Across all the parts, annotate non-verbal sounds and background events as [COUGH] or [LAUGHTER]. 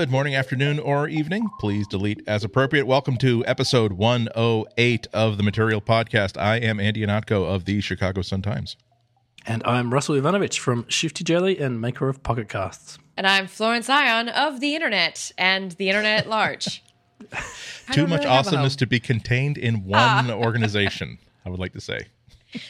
Good morning, afternoon, or evening. Please delete as appropriate. Welcome to episode 108 of the Material Podcast. I am Andy Ihnatko of the Chicago Sun-Times. And I'm Russell Ivanovic from Shifty Jelly and maker of Pocket Casts. And I'm Florence Ion of the Internet and the Internet at large. [LAUGHS] Too much really awesomeness to be contained in one ah. [LAUGHS] organization, I would like to say.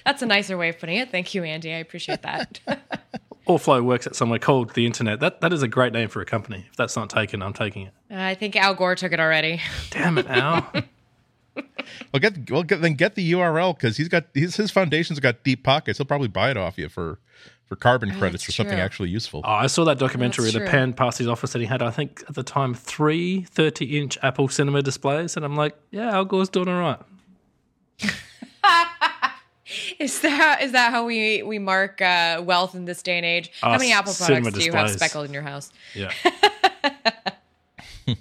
That's a nicer way of putting it. Thank you, Andy. I appreciate that. [LAUGHS] Allflow works at somewhere called the Internet. That that is a great name for a company. If that's not taken, I'm taking it. Uh, I think Al Gore took it already. [LAUGHS] Damn it, Al. [LAUGHS] well, get well get, then get the URL because he's got his his foundation's got deep pockets. He'll probably buy it off you for for carbon oh, credits for something actually useful. Oh, I saw that documentary. The pen past his office that he had, I think at the time, three 30 inch Apple Cinema displays, and I'm like, yeah, Al Gore's doing all right. [LAUGHS] [LAUGHS] Is that is that how we we mark uh, wealth in this day and age? How many Apple products do you have speckled in your house? Yeah. [LAUGHS] [LAUGHS]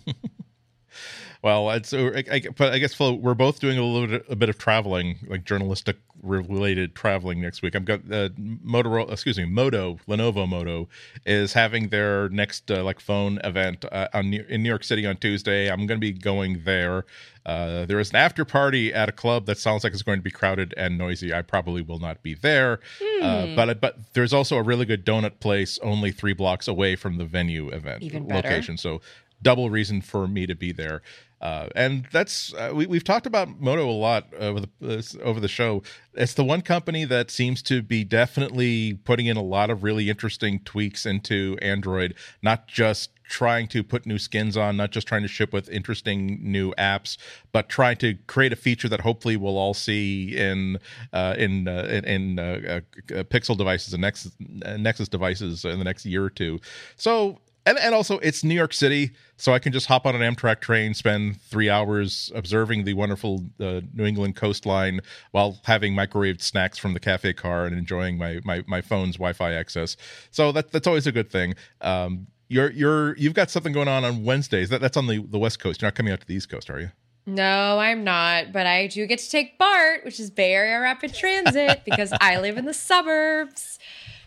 well, it's I, I, but I guess Flo, we're both doing a little bit, a bit of traveling, like journalistic related traveling next week. I've got uh, Motorola, excuse me, Moto, Lenovo Moto is having their next uh, like phone event uh, on, in New York City on Tuesday. I'm going to be going there. Uh, there is an after party at a club that sounds like it's going to be crowded and noisy. I probably will not be there, mm. but but there's also a really good donut place only three blocks away from the venue event location. So double reason for me to be there. Uh, and that's uh, we, we've talked about Moto a lot over the uh, over the show. It's the one company that seems to be definitely putting in a lot of really interesting tweaks into Android, not just trying to put new skins on, not just trying to ship with interesting new apps, but trying to create a feature that hopefully we'll all see in uh, in uh, in, in uh, Pixel devices and Nexus, Nexus devices in the next year or two. So and and also it's New York City, so I can just hop on an Amtrak train, spend three hours observing the wonderful uh, New England coastline while having microwaved snacks from the cafe car and enjoying my my, my phone's Wi-Fi access. So that that's always a good thing. Um, you're you're you've got something going on on Wednesdays. That that's on the the West Coast. You're not coming out to the East Coast, are you? No, I'm not, but I do get to take BART, which is Bay Area Rapid Transit, because I live in the suburbs.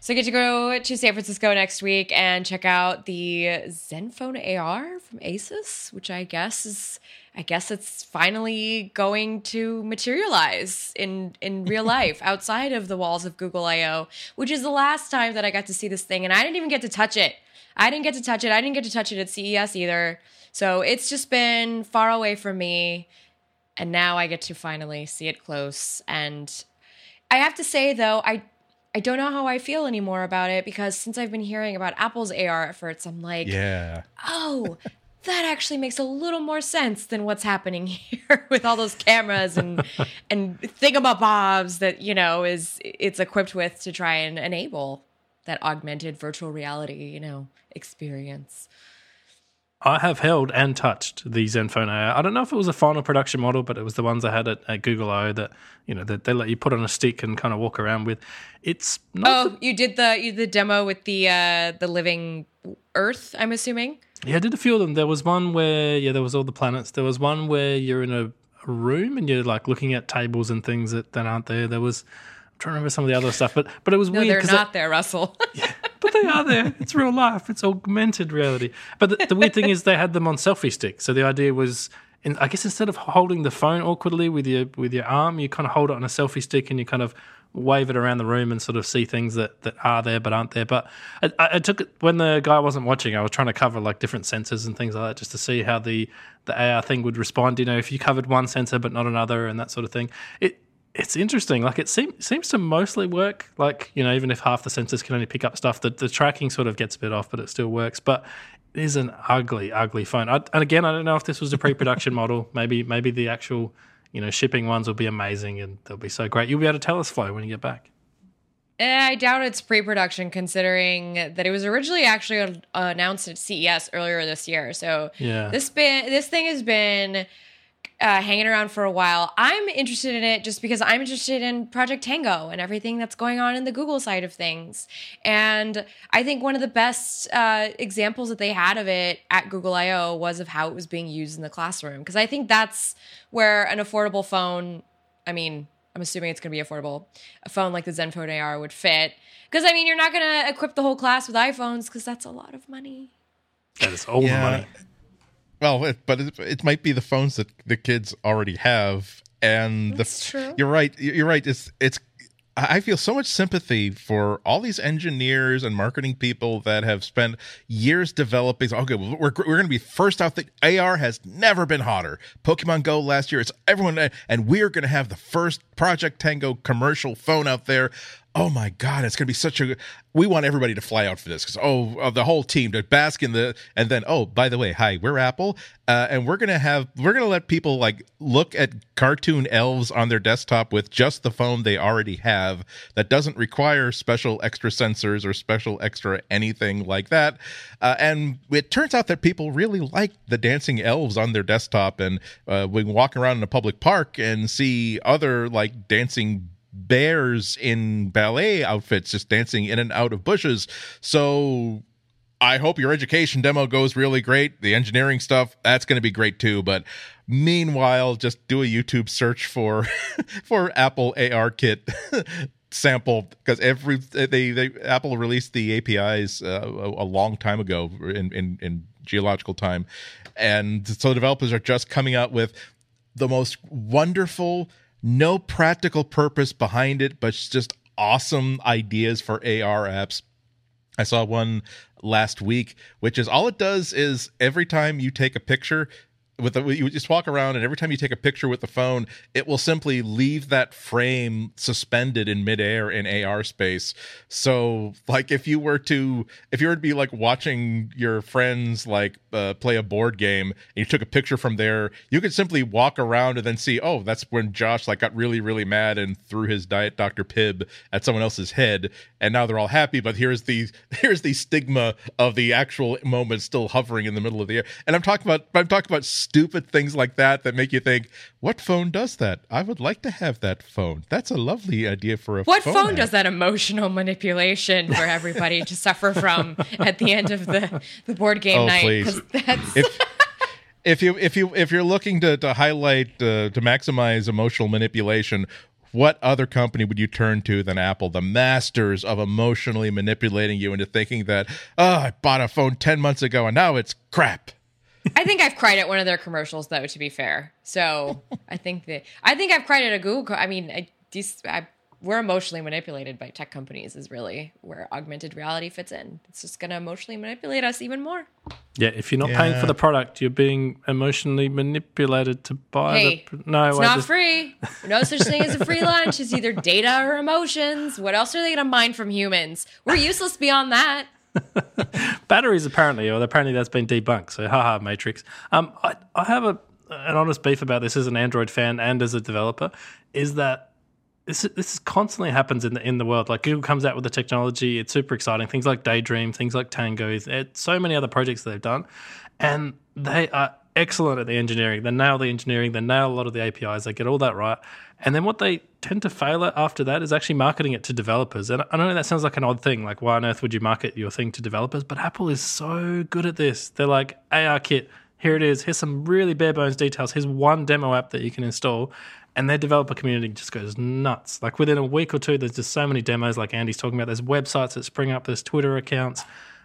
So I get to go to San Francisco next week and check out the Zenfone AR from Asus, which I guess is I guess it's finally going to materialize in in real [LAUGHS] life outside of the walls of Google I/O, which is the last time that I got to see this thing, and I didn't even get to touch it. I didn't get to touch it. I didn't get to touch it at CES either. So it's just been far away from me, and now I get to finally see it close. And I have to say though, I I don't know how I feel anymore about it because since I've been hearing about Apple's AR efforts, I'm like, yeah, oh, that actually makes a little more sense than what's happening [LAUGHS] here with all those cameras and [LAUGHS] and thingamabobs that you know is it's equipped with to try and enable that augmented virtual reality, you know, experience. I have held and touched the Zenfone AR. I don't know if it was a final production model, but it was the ones I had at, at Google I/O that you know that they let you put on a stick and kind of walk around with. It's not. oh, the- you did the you did the demo with the uh, the living Earth. I'm assuming. Yeah, I did a few of them. There was one where yeah, there was all the planets. There was one where you're in a, room and you're like looking at tables and things that, that aren't there. There was I'm trying to remember some of the other stuff, but but it was no, weird. They're not it, there, Russell. [LAUGHS] yeah, but they are there. It's real life. It's augmented reality. But the, the weird thing is, they had them on selfie sticks. So the idea was, in, I guess, instead of holding the phone awkwardly with your with your arm, you kind of hold it on a selfie stick and you kind of wave it around the room and sort of see things that, that are there but aren't there. But I, I took it when the guy wasn't watching. I was trying to cover like different sensors and things like that just to see how the the AR thing would respond. You know, if you covered one sensor but not another and that sort of thing. It it's interesting. Like it seems seems to mostly work. Like you know, even if half the sensors can only pick up stuff, the, the tracking sort of gets a bit off, but it still works. But it is an ugly, ugly phone. I, and again, I don't know if this was a pre-production [LAUGHS] model. Maybe maybe the actual you know shipping ones will be amazing and they'll be so great. You'll be able to tell us, Flo, when you get back. Eh, I doubt it's pre-production, considering that it was originally actually announced at CES earlier this year. So yeah. this been this thing has been uh, hanging around for a while. I'm interested in it just because I'm interested in Project Tango and everything that's going on in the Google side of things. And I think one of the best uh, examples that they had of it at Google I/O was of how it was being used in the classroom. Because I think that's where an affordable phone, I mean, I'm assuming it's going to be affordable, a phone like the Zenfone AR would fit. Because I mean, you're not going to equip the whole class with iPhones because that's a lot of money. That is all the money. Well, it, but it, it might be the phones that the kids already have, and That's the, true. You're right. You're right. It's it's. I feel so much sympathy for all these engineers and marketing people that have spent years developing. Okay, well, we're we're going to be first out. The AR has never been hotter. Pokemon Go last year. It's everyone, and we're going to have the first Project Tango commercial phone out there. Oh my God, it's going to be such a. We want everybody to fly out for this because oh, uh, the whole team to bask in the. And then oh, by the way, hi, we're Apple, uh, and we're gonna have we're gonna let people like look at cartoon elves on their desktop with just the phone they already have that doesn't require special extra sensors or special extra anything like that. Uh, and it turns out that people really like the dancing elves on their desktop, and uh, we can walk around in a public park and see other like dancing bears in ballet outfits just dancing in and out of bushes. So I hope your education demo goes really great. The engineering stuff, that's going to be great too. But meanwhile, just do a YouTube search for [LAUGHS] for Apple AR Kit [LAUGHS] sample because every they they Apple released the APIs uh, a, long time ago in, in in geological time, and so developers are just coming out with the most wonderful, no practical purpose behind it, but just awesome ideas for AR apps. I saw one last week, which is all it does is every time you take a picture with the, you just walk around and every time you take a picture with the phone, it will simply leave that frame suspended in midair in AR space. So like if you were to if you were to be like watching your friends like uh, play a board game and you took a picture from there, you could simply walk around and then see, oh, that's when Josh like got really really mad and threw his diet Dr. Pibb at someone else's head and now they're all happy, but here's the [LAUGHS] here's the stigma of the actual moment still hovering in the middle of the air. And I'm talking about I'm talking about stupid things like that that make you think, what phone does that? I would like to have that phone. That's a lovely idea for a What phone. What phone app. does that emotional manipulation for everybody to suffer from [LAUGHS] at the end of the, the board game Oh, night? please. That's if if you if you if you're looking to to highlight uh, to maximize emotional manipulation what other company would you turn to than Apple, the masters of emotionally manipulating you into thinking that, oh, I bought a phone 10 months ago and now it's crap? I think I've cried at one of their commercials, though. To be fair, so I think that I think I've cried at a Google. Co- I mean, I, these I, we're emotionally manipulated by tech companies. Is really where augmented reality fits in. It's just going to emotionally manipulate us even more. Yeah, if you're not paying for the product, you're being emotionally manipulated to buy Hey, the. No, It's I not just- free. No such thing as a free lunch. It's either data or emotions. What else are they going to mine from humans? We're useless beyond that. Batteries apparently, or apparently that's been debunked. So, haha, Matrix. Um, I, I have a an honest beef about this as an Android fan and as a developer. Is that this this constantly happens in the in the world. Like Google comes out with the technology, it's super exciting. Things like Daydream, things like Tango, so many other projects they've done, and they are excellent at the engineering. They nail the engineering, they nail a lot of the APIs, they get all that right. And then what they tend to fail at after that is actually marketing it to developers. And I know that sounds like an odd thing. Like, why on earth would you market your thing to developers? But Apple is so good at this. They're like, AR kit, here it is. Here's some really bare bones details. Here's one demo app that you can install. And their developer community just goes nuts. Like within a week or two, there's just so many demos, like Andy's talking about. There's websites that spring up, there's Twitter accounts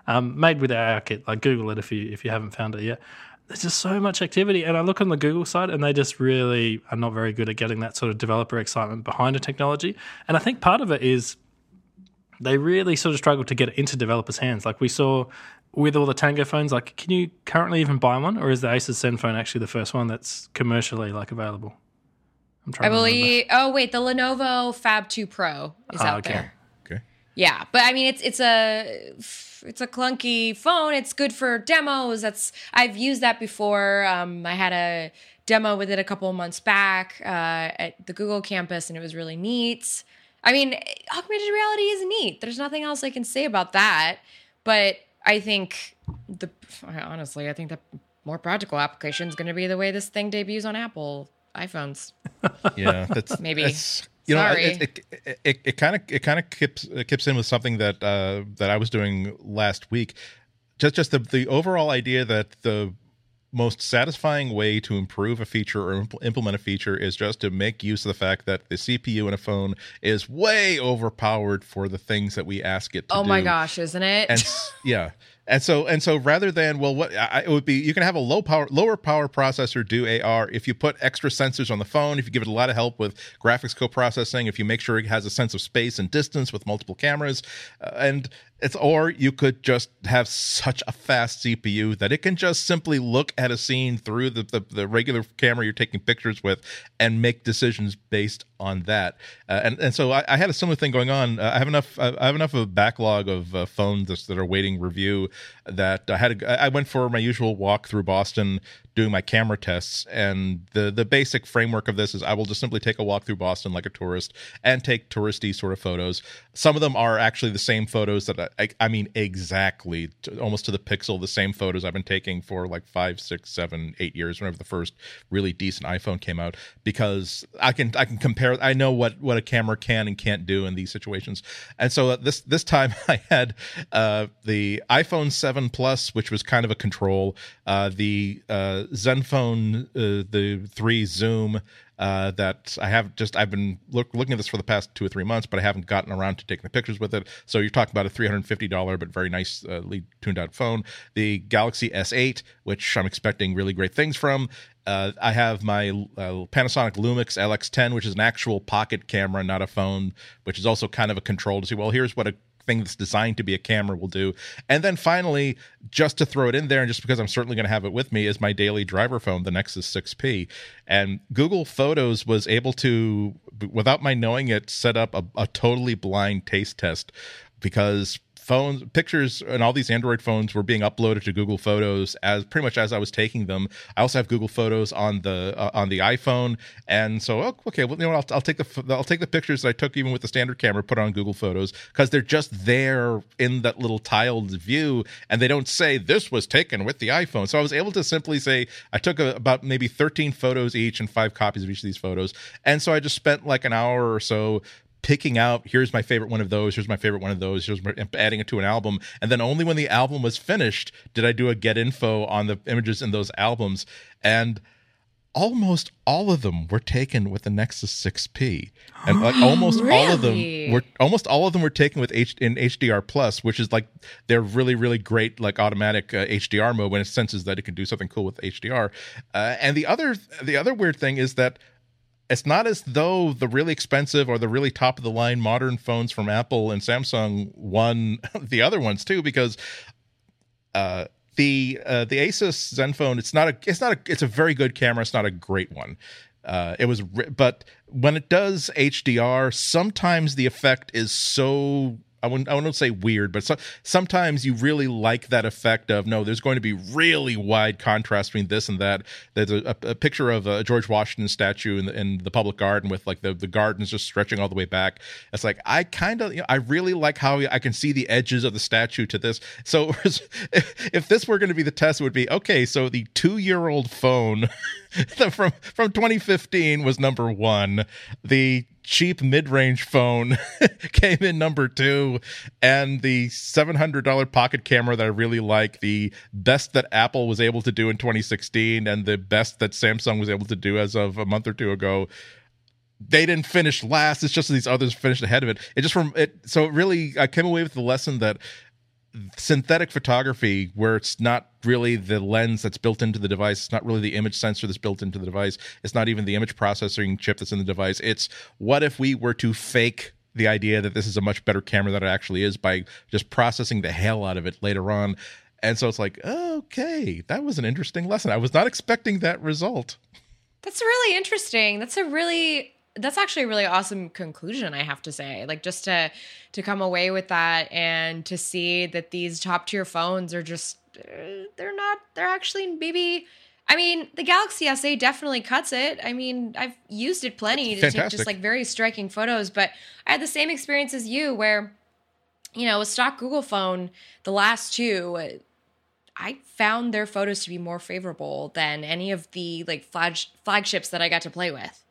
um, made with AR kit. Like Google it if you if you haven't found it yet. There's just so much activity, and I look on the Google side, and they just really are not very good at getting that sort of developer excitement behind a technology. And I think part of it is they really sort of struggle to get it into developers' hands. Like we saw with all the Tango phones, like can you currently even buy one, or is the Asus Zenfone actually the first one that's commercially like available? I'm trying I believe. Oh wait, the Lenovo Phab 2 Pro is Ah, out okay. there. Yeah, but I mean, it's it's a it's a clunky phone. It's good for demos. That's I've used that before. Um, I had a demo with it a couple of months back uh, at the Google campus, and it was really neat. I mean, augmented reality is neat. There's nothing else I can say about that. But I think the honestly, I think the more practical application is going to be the way this thing debuts on Apple iPhones. [LAUGHS] yeah that's Maybe. that's, you know Sorry. it it it- it kind of it kind of kips it kips in with something that uh that i was doing last week just just the the overall idea that the most satisfying way to improve a feature or impl- implement a feature is just to make use of the fact that the CPU in a phone is way overpowered for the things that we ask it to Oh do. my gosh, isn't it? and [LAUGHS] yeah And so and so rather than well what I, it would be you can have a low power lower power processor do AR if you put extra sensors on the phone if you give it a lot of help with graphics co-processing if you make sure it has a sense of space and distance with multiple cameras. Uh, and it's or you could just have such a fast CPU that it can just simply look at a scene through the, the, the regular camera you're taking pictures with and make decisions based on that. Uh, and and so I, I, had a similar thing going on. Uh, I have enough I have enough of a backlog of uh, phones that are waiting review that I had. A, I went for my usual walk through Boston doing my camera tests and the the basic framework of this is I will just simply take a walk through Boston like a tourist and take touristy sort of photos. Some of them are actually the same photos that I, I, I mean exactly to, almost to the pixel the same photos I've been taking for like five, six, seven, eight years whenever the first really decent iPhone came out because I can I can compare I know what what a camera can and can't do in these situations. And so this this time [LAUGHS] I had uh, the iPhone 7 Plus which was kind of a control, uh, the uh, Zenfone uh, the three zoom uh, that I have just I've been look, looking at this for the past two or three months, but I haven't gotten around to taking the pictures with it. So you're talking about a three hundred fifty dollar but very nice uh, tuned out phone. The Galaxy S8, which I'm expecting really great things from. Uh, I have my uh, Panasonic Lumix LX10, which is an actual pocket camera, not a phone, which is also kind of a control to see. Well, here's what a thing that's designed to be a camera will do. And then finally, just to throw it in there, and just because I'm certainly going to have it with me, is my daily driver phone, the Nexus 6P. And Google Photos was able to, without my knowing it, set up a, a totally blind taste test because phones pictures and all these android phones were being uploaded to google photos as pretty much as i was taking them. I also have google photos on the uh, on the iphone. And so oh, okay well you know I'll, I'll, take the i'll take the pictures that i took even with the standard camera put on google photos because they're just there in that little tiled view and they don't say this was taken with the iphone. So i was able to simply say i took a, about maybe 13 photos each and five copies of each of these photos. And so i just spent like an hour or so picking out here's my favorite one of those here's my favorite one of those here's my, adding it to an album and then only when the album was finished did i do a get info on the images in those albums and almost all of them were taken with the Nexus 6P, and like [GASPS] almost really? all of them were almost all of them were taken with H in HDR plus, which is like they're really really great like automatic uh, HDR mode when it senses that it can do something cool with HDR. Uh, and the other the other weird thing is that it's not as though the really expensive or the really top of the line modern phones from Apple and Samsung won [LAUGHS] the other ones too, because uh, the uh, the Asus Zenfone it's not a it's not a it's a very good camera. It's not a great one. Uh, it was, but when it does HDR, sometimes the effect is so I wouldn't I wouldn't say weird, but so, sometimes you really like that effect of no, there's going to be really wide contrast between this and that. There's a, a, picture of a George Washington statue in the, in the public garden with like the the gardens just stretching all the way back. It's like I kind of you know, I really like how I can see the edges of the statue to this. So [LAUGHS] if, if this were going to be the test, it would be okay. So the two year old phone [LAUGHS] from from 2015 was number one. The cheap mid-range phone [LAUGHS] came in number two and the $700 pocket camera that i really like the best that apple was able to do in 2016 and the best that samsung was able to do as of a month or two ago they didn't finish last. It's just these others finished ahead of it. It just from it so it really i came away with the lesson that synthetic photography where it's not really the lens that's built into the device it's not really the image sensor that's built into the device it's not even the image processing chip that's in the device. It's what if we were to fake the idea that this is a much better camera than it actually is by just processing the hell out of it later on. And so it's like okay that was an interesting lesson. I was not expecting that result. That's really interesting. That's a really that's actually a really awesome conclusion i have to say like just to to come away with that and to see that these top tier phones are just uh, they're not they're actually maybe I mean, the Galaxy S8 definitely cuts it. I mean, I've used it plenty to take just like very striking photos, but I had the same experience as you where, you know, a stock Google phone, the last two, I found their photos to be more favorable than any of the like flag- flagships that I got to play with.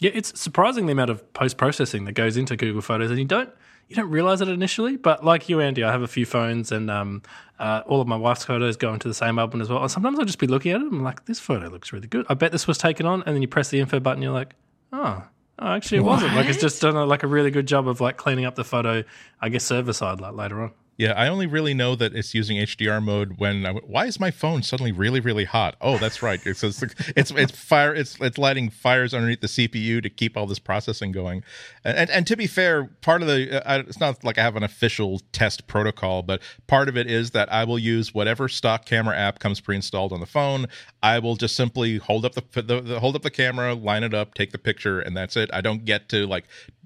Yeah, it's surprising the amount of post processing that goes into Google Photos, and you don't you don't realize it initially. But like you, Andy, I have a few phones, and um, uh, all of my wife's photos go into the same album as well. And sometimes I'll just be looking at it, and I'm like, this photo looks really good. I bet this was taken on, and then you press the info button, you're like, oh. Oh, actually, it what? wasn't. Like it's just done a, like a really good job of like cleaning up the photo. I guess server side like later on. Yeah, I only really know that it's using HDR mode when. Why is my phone suddenly really, really hot? Oh, that's right. It's it's it's, it's fire. It's it's lighting fires underneath the CPU to keep all this processing going. And and, and to be fair, part of the uh, it's not like I have an official test protocol, but part of it is that I will use whatever stock camera app comes pre-installed on the phone. I will just simply hold up the, the, the hold up the camera, line it up, take the picture, and that's it. I don't get to like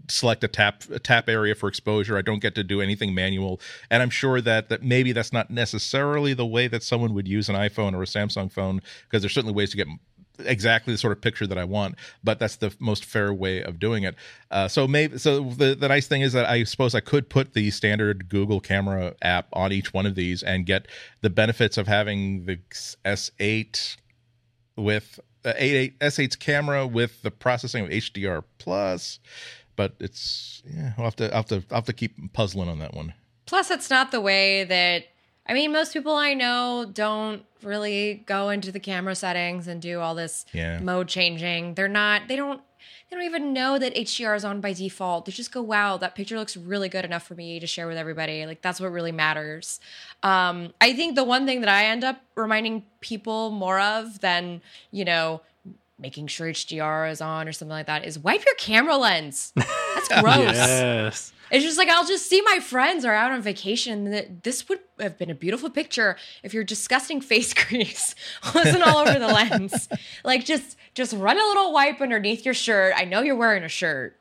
select a tap a tap area for exposure. I don't get to do anything manual, and I'm sure that that maybe that's not necessarily the way that someone would use an iPhone or a Samsung phone because there's certainly ways to get exactly the sort of picture that I want, but that's the most fair way of doing it. Uh, so maybe so the the nice thing is that I suppose I could put the standard Google camera app on each one of these and get the benefits of having the S8 with uh, 8, S8's camera with the processing of HDR plus but it's yeah, I'll have to I'll have to I'll have to keep puzzling on that one. Plus, it's not the way that I mean, most people I know don't really go into the camera settings and do all this Yeah. mode changing. They're not. They don't. They don't even know that HDR is on by default. They just go, "Wow, that picture looks really good enough for me to share with everybody." Like that's what really matters. Um, I think the one thing that I end up reminding people more of than you know making sure HDR is on or something like that is wipe your camera lens. That's [LAUGHS] gross. Yes. It's just like I'll just see my friends are out on vacation. and This would have been a beautiful picture if your disgusting face [LAUGHS] grease wasn't all over the [LAUGHS] lens. Like just just run a little wipe underneath your shirt. I know you're wearing a shirt.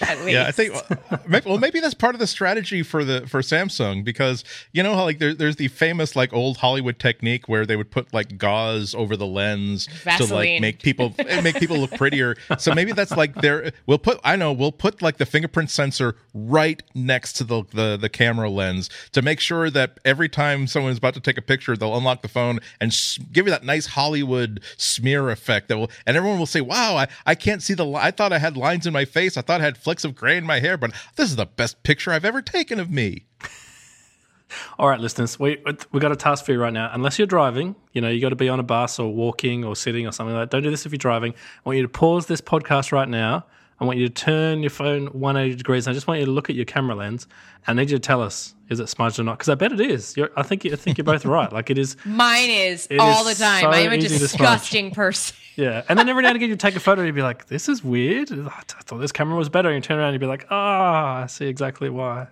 [LAUGHS] Yeah, I think uh, maybe, well maybe that's part of the strategy for the for Samsung because you know how like there, there's the famous like old Hollywood technique where they would put like gauze over the lens to like make people [LAUGHS] eh, make people look prettier. So maybe that's like there we'll put I know we'll put like the fingerprint sensor right next to the the, the camera lens to make sure that every time someone's about to take a picture they'll unlock the phone and s- give you that nice Hollywood smear effect that will and everyone will say wow I, I can't see the li- I thought I had lines in my face. I thought I had flecks of gray in my hair but this is the best picture I've ever taken of me. [LAUGHS] All right, listeners, we we got a task for you right now. Unless you're driving, you know, you got to be on a bus or walking or sitting or something like that. Don't do this if you're driving. I want you to pause this podcast right now. I want you to turn your phone 180 degrees. And I just want you to look at your camera lens. And I need you to tell us is it smudged or not? Because I bet it is. You're, I think I think you're both right. Like it is. [LAUGHS] Mine is all is the time. so I am a easy to smudge. disgusting person. [LAUGHS] Yeah, and then every now and again you take a photo and you'd be like, "This is weird. I thought this camera was better." And you turn around and you'd be like, "Ah, I see exactly why."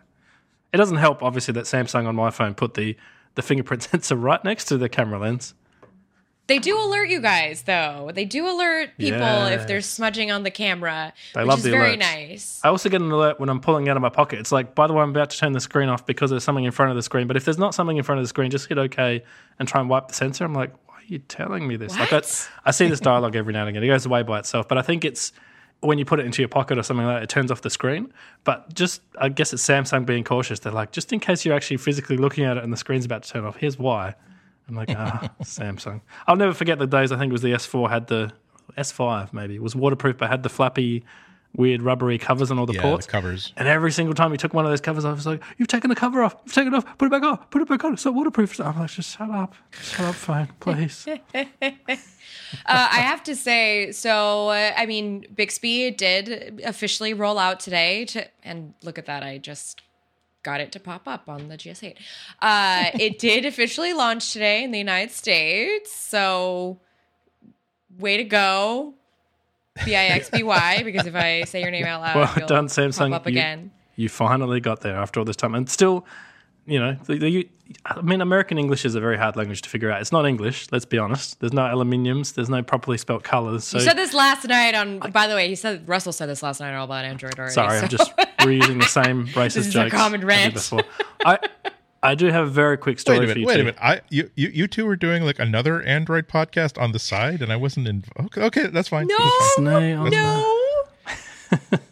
It doesn't help, obviously, that Samsung on my phone put the the fingerprint [LAUGHS] sensor right next to the camera lens. They do alert you guys, though. They do alert people if there's Yes. smudging on the camera, They which love is the very alerts. nice. I also get an alert when I'm pulling out of my pocket. It's like, by the way, I'm about to turn the screen off because there's something in front of the screen. But if there's not something in front of the screen, just hit OK and try and wipe the sensor. I'm like, why are you telling me this? Like, I, I see this dialogue every now and again. It goes away by itself, but I think it's when you put it into your pocket or something like that, it turns off the screen. But just, I guess it's Samsung being cautious. They're like, just in case you're actually physically looking at it and the screen's about to turn off, here's why. I'm like, ah, Samsung. I'll never forget the days. I think it was the S4 had the S5 maybe it was waterproof, but had the flappy, weird rubbery covers on all the Yeah, ports. the covers. And every single time you took one of those covers off, I was like, "You've taken the cover off. You've taken it off. Put it back on. Put it back on. It's not waterproof." I'm like, "Just shut up. Shut up, phone, [LAUGHS] please." Uh, I have to say, so uh, I mean, Bixby did officially roll out today. To and look at that, I just got it to pop up on the GS8. Uh, it did [LAUGHS] officially launch today in the United States. So, way to go, B I X B Y. Because if I say your name out loud, Well done, Samsung. Pop up You- again. You finally got there after all this time, and still, you know, the, the, I mean, American English is a very hard language to figure out. It's not English. Let's be honest. There's no aluminiums. There's no properly spelt colors. So You said this last night on. By the way, he said Russell said this last night all about Android already. Sorry, so- I'm just reusing the same [LAUGHS] racist This is a jokes. common I did rant. before. I I do have a very quick story Wait a for minute. you Wait two. a minute. I you, you you two were doing like another Android podcast on the side, and I wasn't in. Okay, okay that's fine. No, That's fine. Snail. no.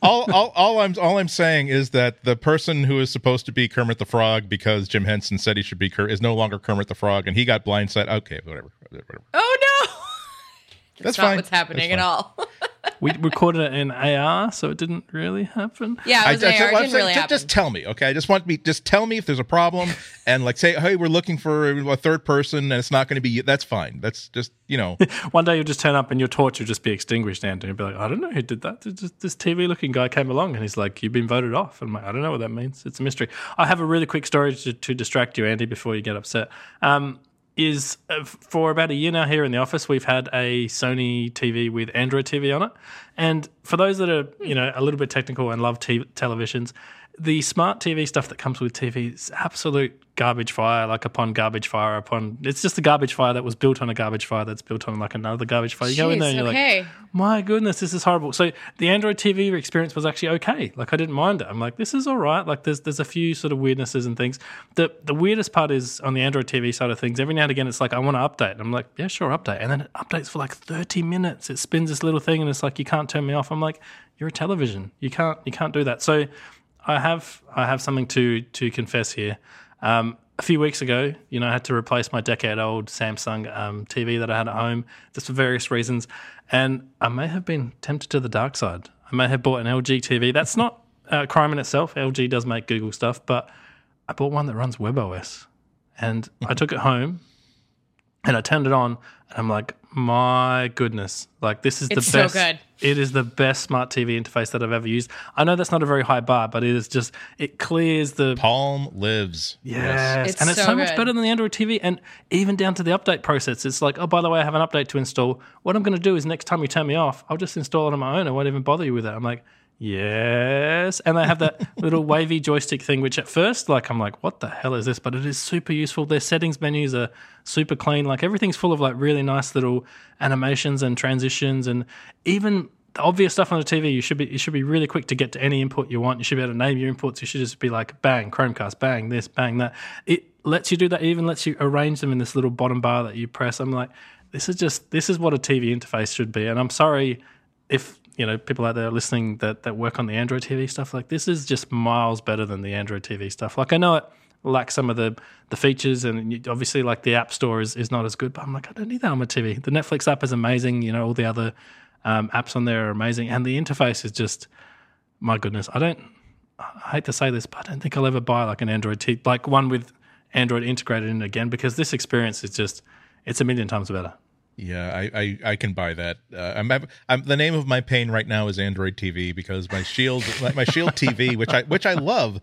All, all, all I'm all I'm saying is that the person who is supposed to be Kermit the Frog because Jim Henson said he should be Ker- is no longer Kermit the Frog, and he got blindsided. Okay, whatever. whatever. Oh. That's not fine. what's happening That's at all. [LAUGHS] we recorded it in AR, so it didn't really happen. Yeah, it was I- AR. It I'm didn't saying, really just, happen. just tell me, okay? I just want me, just tell me if there's a problem, [LAUGHS] and like say, hey, we're looking for a third person, and it's not going to be you. That's fine. That's just you know, [LAUGHS] One day you'll just turn up and your torch will just be extinguished, and you'll be like, I don't know who did that. This- This TV looking guy came along and he's like, You've been voted off. And I'm like, I don't know what that means. It's a mystery. I have a really quick story to, to distract you, Andy, before you get upset. Um, is uh, for about a year now here in the office, we've had a Sony TV with Android TV on it. And for those that are, you know, a little bit technical and love TV, televisions, the smart TV stuff that comes with TV is absolute garbage fire, like upon garbage fire upon. It's just a garbage fire that was built on a garbage fire that's built on like another garbage fire. You go in there and Jeez, you're okay. like, my goodness, this is horrible. So the Android TV experience was actually okay. Like I didn't mind it. I'm like, this is all right. Like there's there's a few sort of weirdnesses and things. The the weirdest part is on the Android TV side of things. Every now and again, it's like I want to update. I'm like, yeah, sure, update. And then it updates for like 30 minutes. It spins this little thing, and it's like you can't turn me off. I'm like, you're a television. You can't you can't do that. So I have I have something to to confess here. Um, a few weeks ago, you know, I had to replace my decade-old Samsung um, TV that I had at home, just for various reasons, and I may have been tempted to the dark side. I may have bought an LG TV. That's not a crime in itself. LG does make Google stuff, but I bought one that runs WebOS, and I took it home, and I turned it on, and I'm like, my goodness, like this is It's the so best. good. It is the best smart TV interface that I've ever used. I know that's not a very high bar, but it is just it clears the Palm lives. Yes, It's and it's so so, much good. better than the Android TV, and even down to the update process. It's like, oh, by the way, I have an update to install. What I'm going to do is next time you turn me off, I'll just install it on my own. I won't even bother you with it. I'm like, yes, and they have that little wavy joystick thing, which at first, like, I'm like, what the hell is this? But it is super useful. Their settings menus are super clean. Like everything's full of like really nice little animations and transitions, and even the obvious stuff on the TV, you should be you should be really quick to get to any input you want. You should be able to name your inputs. You should just be like bang Chromecast, bang this, bang that. It lets you do that. It even lets you arrange them in this little bottom bar that you press. I'm like, this is just this is what a TV interface should be. And I'm sorry if you know people out there listening that that work on the Android TV stuff. Like this is just miles better than the Android TV stuff. Like I know it lacks some of the the features and obviously like the app store is, is not as good but i'm like i don't need that on my tv the netflix app is amazing you know all the other um, apps on there are amazing, and the interface is just my goodness. I don't. I hate to say this, but I don't think I'll ever buy like an Android TV, like one with Android integrated in again, because this experience is just it's a million times better. Yeah, I, I, I can buy that. Uh, I'm, I'm the name of my pain right now is Android TV because my Shield my, Shield TV, which I which I love,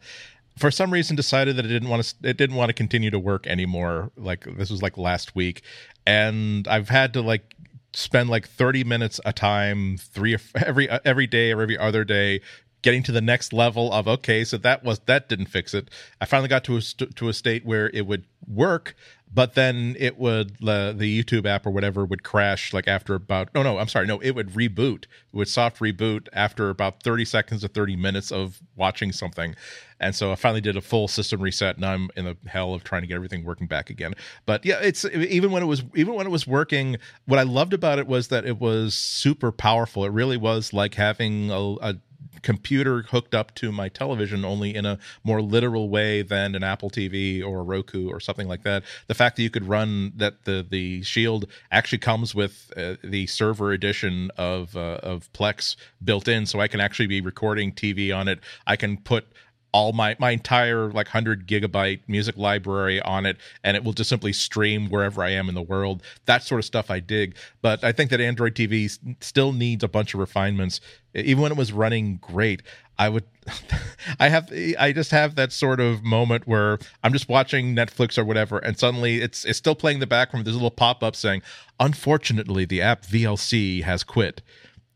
for some reason decided that it didn't want to it didn't want to continue to work anymore. Like this was like last week, and I've had to like spend like 30 minutes a time three every every day or every other day getting to the next level of okay so that was that didn't fix it i finally got to a to a state where it would work but then it would the youtube app or whatever would crash like after about no no i'm sorry no it would reboot it would soft reboot after about 30 seconds to 30 minutes of watching something. And so i finally did a full system reset and i'm in the hell of trying to get everything working back again. But yeah it's even when it was even when it was working what i loved about it was that it was super powerful. It really was like having a, a computer hooked up to my television only in a more literal way than an Apple TV or a Roku or something like that. The fact that you could run that the the Shield actually comes with uh, the server edition of uh, of Plex built in, so I can actually be recording TV on it. I can put all my my entire like 100 gigabyte music library on it and it will just simply stream wherever i am in the world that sort of stuff i dig but i think that android tv still needs a bunch of refinements even when it was running great i would [LAUGHS] i have i just have that sort of moment where i'm just watching netflix or whatever and suddenly it's it's still playing in the background there's a little pop-up saying unfortunately the app vlc has quit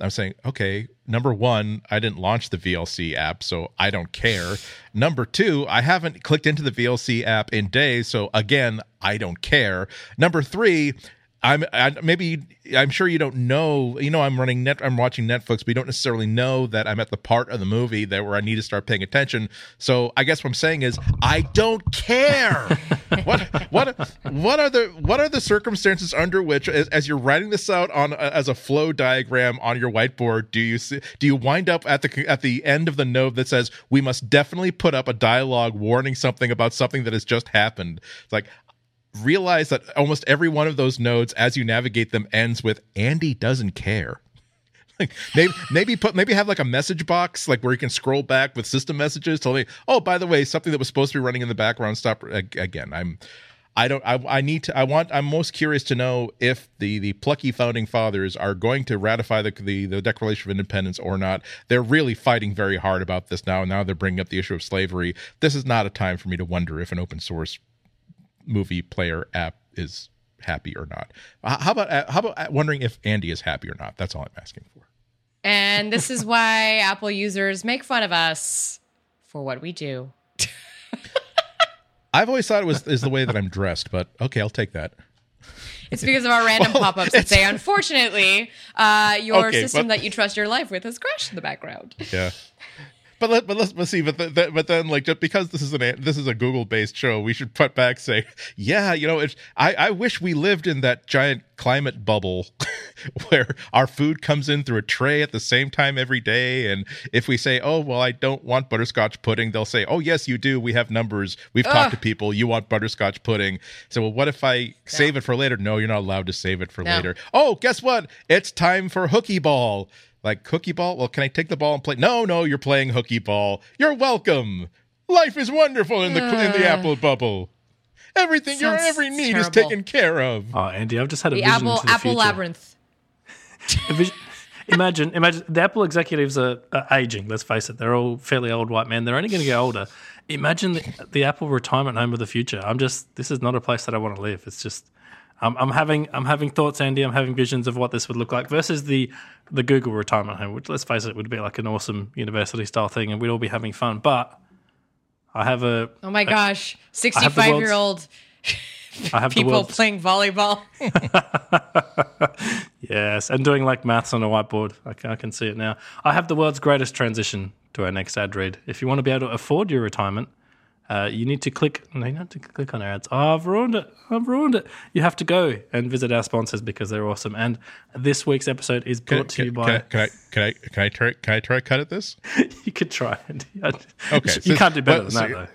I'm saying, okay, number one, I didn't launch the VLC app, so I don't care. Number two, I haven't clicked into the VLC app in days, so again, I don't care. Number three, I'm I, maybe I'm sure you don't know. You know, I'm running net. I'm watching Netflix, but you don't necessarily know that I'm at the part of the movie that where I need to start paying attention. So I guess what I'm saying is I don't care. [LAUGHS] what what what are the what are the circumstances under which, as, as you're writing this out on uh, as a flow diagram on your whiteboard, do you see, do you wind up at the at the end of the note that says we must definitely put up a dialogue warning something about something that has just happened? It's like realize that almost every one of those nodes as you navigate them ends with andy doesn't care. [LAUGHS] Maybe maybe put maybe have like a message box like where you can scroll back with system messages tell me oh by the way something that was supposed to be running in the background stop again. I'm i don't i, I need to i want i'm most curious to know if the the plucky founding fathers are going to ratify the, the the declaration of independence or not. They're really fighting very hard about this now now they're bringing up the issue of slavery. This is not a time for me to wonder if an open source movie player app is happy or not. How about how about wondering if Andy is happy or not? That's all I'm asking for. And this is why [LAUGHS] Apple users make fun of us for what we do. [LAUGHS] I've always thought it was is the way that I'm dressed, but okay, I'll take that. It's because of our random [LAUGHS] well, pop-ups that say, "Unfortunately, uh, your okay, system but, that you trust your life with has crashed in the background." Yeah, but let, but let's, let's see. But the, the, but then like just because this is an this is a Google based show, we should put back say, yeah, you know, it's, I I wish we lived in that giant climate bubble [LAUGHS] where our food comes in through a tray at the same time every day. And if we say, oh well, I don't want butterscotch pudding, they'll say, oh yes, you do. We have numbers. We've Ugh. talked to people. You want butterscotch pudding. So well, what if I save it for later? No, you're not allowed to save it for no. later. Oh, guess what? It's time for hooky ball like hooky ball. Well, can I take the ball and play? No, no, you're playing hooky ball. You're welcome. Life is wonderful in the uh, in the apple bubble. Everything, your every need terrible. is taken care of. Oh, Andy, I've just had a the vision apple into the apple future. labyrinth. vision, imagine, imagine the Apple executives are, are, aging. Let's face it, they're all fairly old white men. They're only going to get older. Imagine the, the Apple retirement home of the future. I'm just, this is not a place that I want to live. It's just I'm, I'm having I'm having thoughts, Andy. I'm having visions of what this would look like versus the the Google retirement home, which let's face it would be like an awesome university style thing, and we'd all be having fun. But I have a oh my gosh, sixty five year old. People playing volleyball. [LAUGHS] yes, and doing like maths on a whiteboard. I can, I can see it now. I have the world's greatest transition to our next ad read. If you want to be able to afford your retirement, uh, you need to click. No, you have to click on our ads. Oh, I've ruined it. I've ruined it. You have to go and visit our sponsors because they're awesome. And this week's episode is brought can, to you by. Can I, can I can I try can I try cut at this? [LAUGHS] you could try. [LAUGHS] Okay, you so, can't do better than so that though.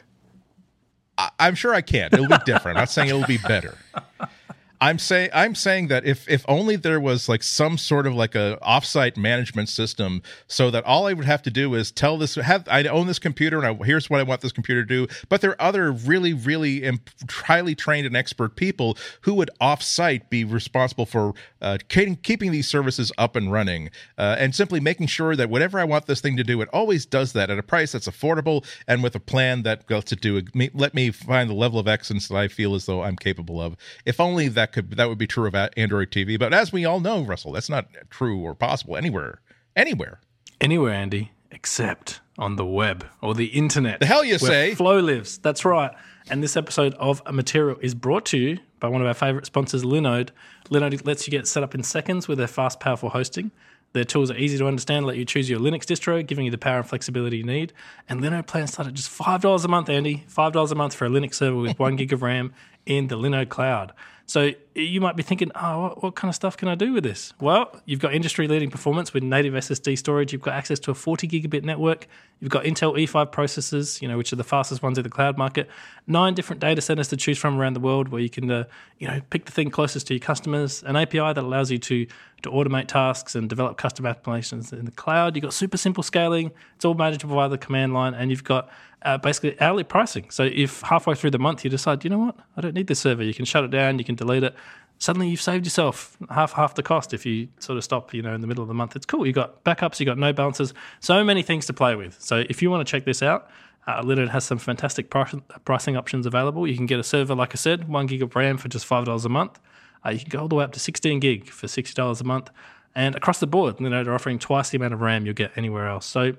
I, I'm sure I can. It'll be different. I'm not saying it'll be better. [LAUGHS] I'm saying I'm saying that if if only there was like some sort of like a offsite management system, so that all I would have to do is tell this have I own this computer and I, here's what I want this computer to do. But there are other really really imp- highly trained and expert people who would offsite be responsible for uh, keeping these services up and running uh, and simply making sure that whatever I want this thing to do, it always does that at a price that's affordable and with a plan that lets it do. Let me find the level of excellence that I feel as though I'm capable of. If only that that could that would be true of Android TV. But as we all know, Russell, that's not true or possible anywhere, anywhere, anywhere, Andy, except on the web or the internet. The hell you say? Flow lives. That's right. And this episode of a Material is brought to you by one of our favorite sponsors, Linode. Linode lets you get set up in seconds with their fast, powerful hosting. Their tools are easy to understand, let you choose your Linux distro, giving you the power and flexibility you need. And Linode plans start at just $5 a month, Andy. $5 a month for a Linux server with one gig of RAM in the Linode cloud. So you might be thinking, oh, what, what, kind of stuff can I do with this? Well, you've got industry leading performance with native SSD storage. You've got access to a 40 gigabit network. You've got Intel E5 processors, you know, which are the fastest ones in the cloud market. Nine different data centers to choose from around the world, where you can, uh, you know, pick the thing closest to your customers. An API that allows you to to automate tasks and develop custom applications in the cloud. You've got super simple scaling. It's all manageable via the command line, and you've got uh, basically hourly pricing. So if halfway through the month you decide, you know what, I don't need this server, you can shut it down, you can delete it. Suddenly you've saved yourself half half the cost if you sort of stop, you know, in the middle of the month. It's cool. You've got backups, You've got NodeBalancers, so many things to play with. So if you want to check this out, uh, Linode has some fantastic price, pricing options available. You can get a server, like I said, one gig of RAM for just five dollars a month. Uh, you can go all the way up to 16 gig for sixty dollars a month, and across the board, know, they're offering twice the amount of RAM you'll get anywhere else. So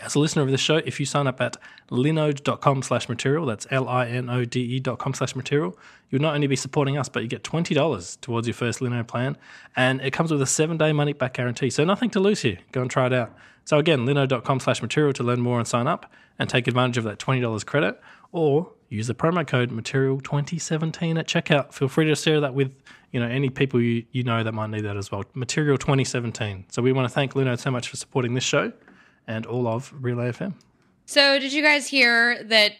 as a listener of this show, if you sign up at linode.com slash material, that's L-I-N-O-D-E dot com slash material, you'll not only be supporting us, but you get $20 towards your first Linode plan. And it comes with a seven-day money-back guarantee. So nothing to lose here. Go and try it out. So again, linode.com slash material to learn more and sign up and take advantage of that $20 credit. Or use the promo code material2017 at checkout. Feel free to share that with you know any people you, you know that might need that as well. Material 2017. So we want to thank Linode so much for supporting this show and all of Relay FM. So, did you guys hear that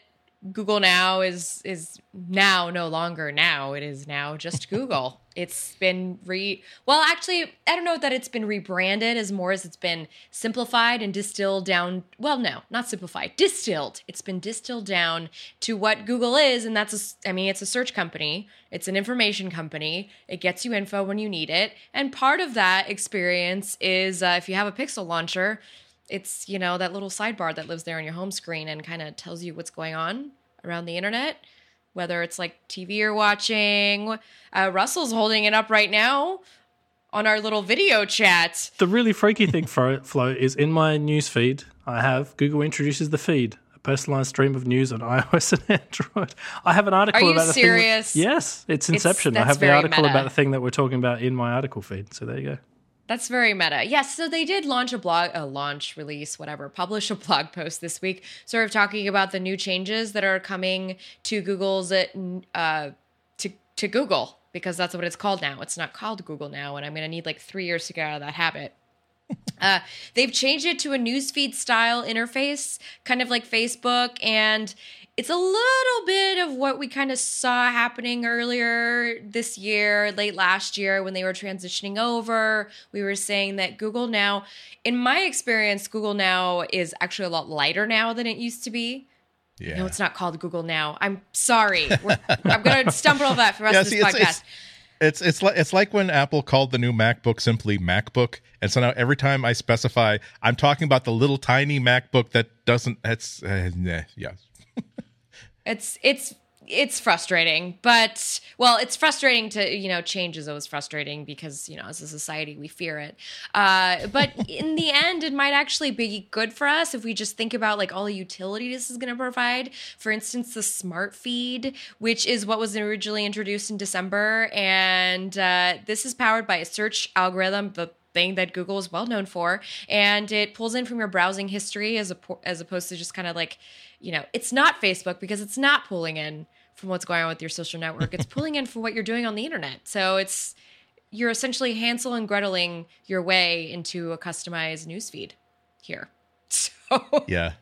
Google Now is is now no longer now. It is now just [LAUGHS] Google. it's been re well, actually, I don't know that it's been rebranded as more as it's been simplified and distilled down. Well, no, not simplified, distilled. It's been distilled down to what Google is, and that's a. I mean, it's a search company. It's an information company. It gets you info when you need it, and part of that experience is uh, if you have a Pixel launcher it's you know that little sidebar that lives there on your home screen and kind of tells you what's going on around the internet whether it's like tv you're watching uh, russell's holding it up right now on our little video chat. The really freaky thing [LAUGHS] for Flo is in my news feed i have google introduces the feed a personalized stream of news on [LAUGHS] ios and android. I have an article Are you about the serious? thing yes it's inception. I have the article meta. about the thing that we're talking about in my article feed. So there you go That's very meta. Yes, so they did launch a blog, a launch, release, whatever, publish a [LAUGHS] blog post this week, sort of talking about the new changes that are coming to Google's uh, to to Google because that's what it's called now. It's not called Google now, and I'm going to need like three years to get out of that habit. [LAUGHS] Uh, they've changed it to a newsfeed style interface, kind of like Facebook, and it's a little bit of what we kind of saw happening earlier this year, late last year when they were transitioning over. We were saying that Google Now, in my experience, Google Now is actually a lot lighter now than it used to be. Yeah. No, it's not called Google Now. I'm sorry. We're, I'm going [LAUGHS] to stumble over that for the rest Yeah, of this it's- podcast. it's- It's it's like it's like when Apple called the new MacBook simply MacBook, and so now every time I specify, I'm talking about the little tiny MacBook that doesn't. It's uh, nah, yeah. [LAUGHS] It's it's it's frustrating, but well, it's frustrating to you know change is always frustrating because you know as a society we fear it. Uh, but [LAUGHS] in the end, it might actually be good for us if we just think about like all the utility this is going to provide. For instance, the smart feed, which is what was originally introduced in December, and uh, this is powered by a search algorithm. Thing that Google is well known for, and it pulls in from your browsing history as a as opposed to just kind of like, you know, it's not Facebook because it's not pulling in from what's going on with your social network. It's [LAUGHS] pulling in from what you're doing on the internet. So it's you're essentially Hansel and Greteling your way into a customized newsfeed here. [LAUGHS] So yeah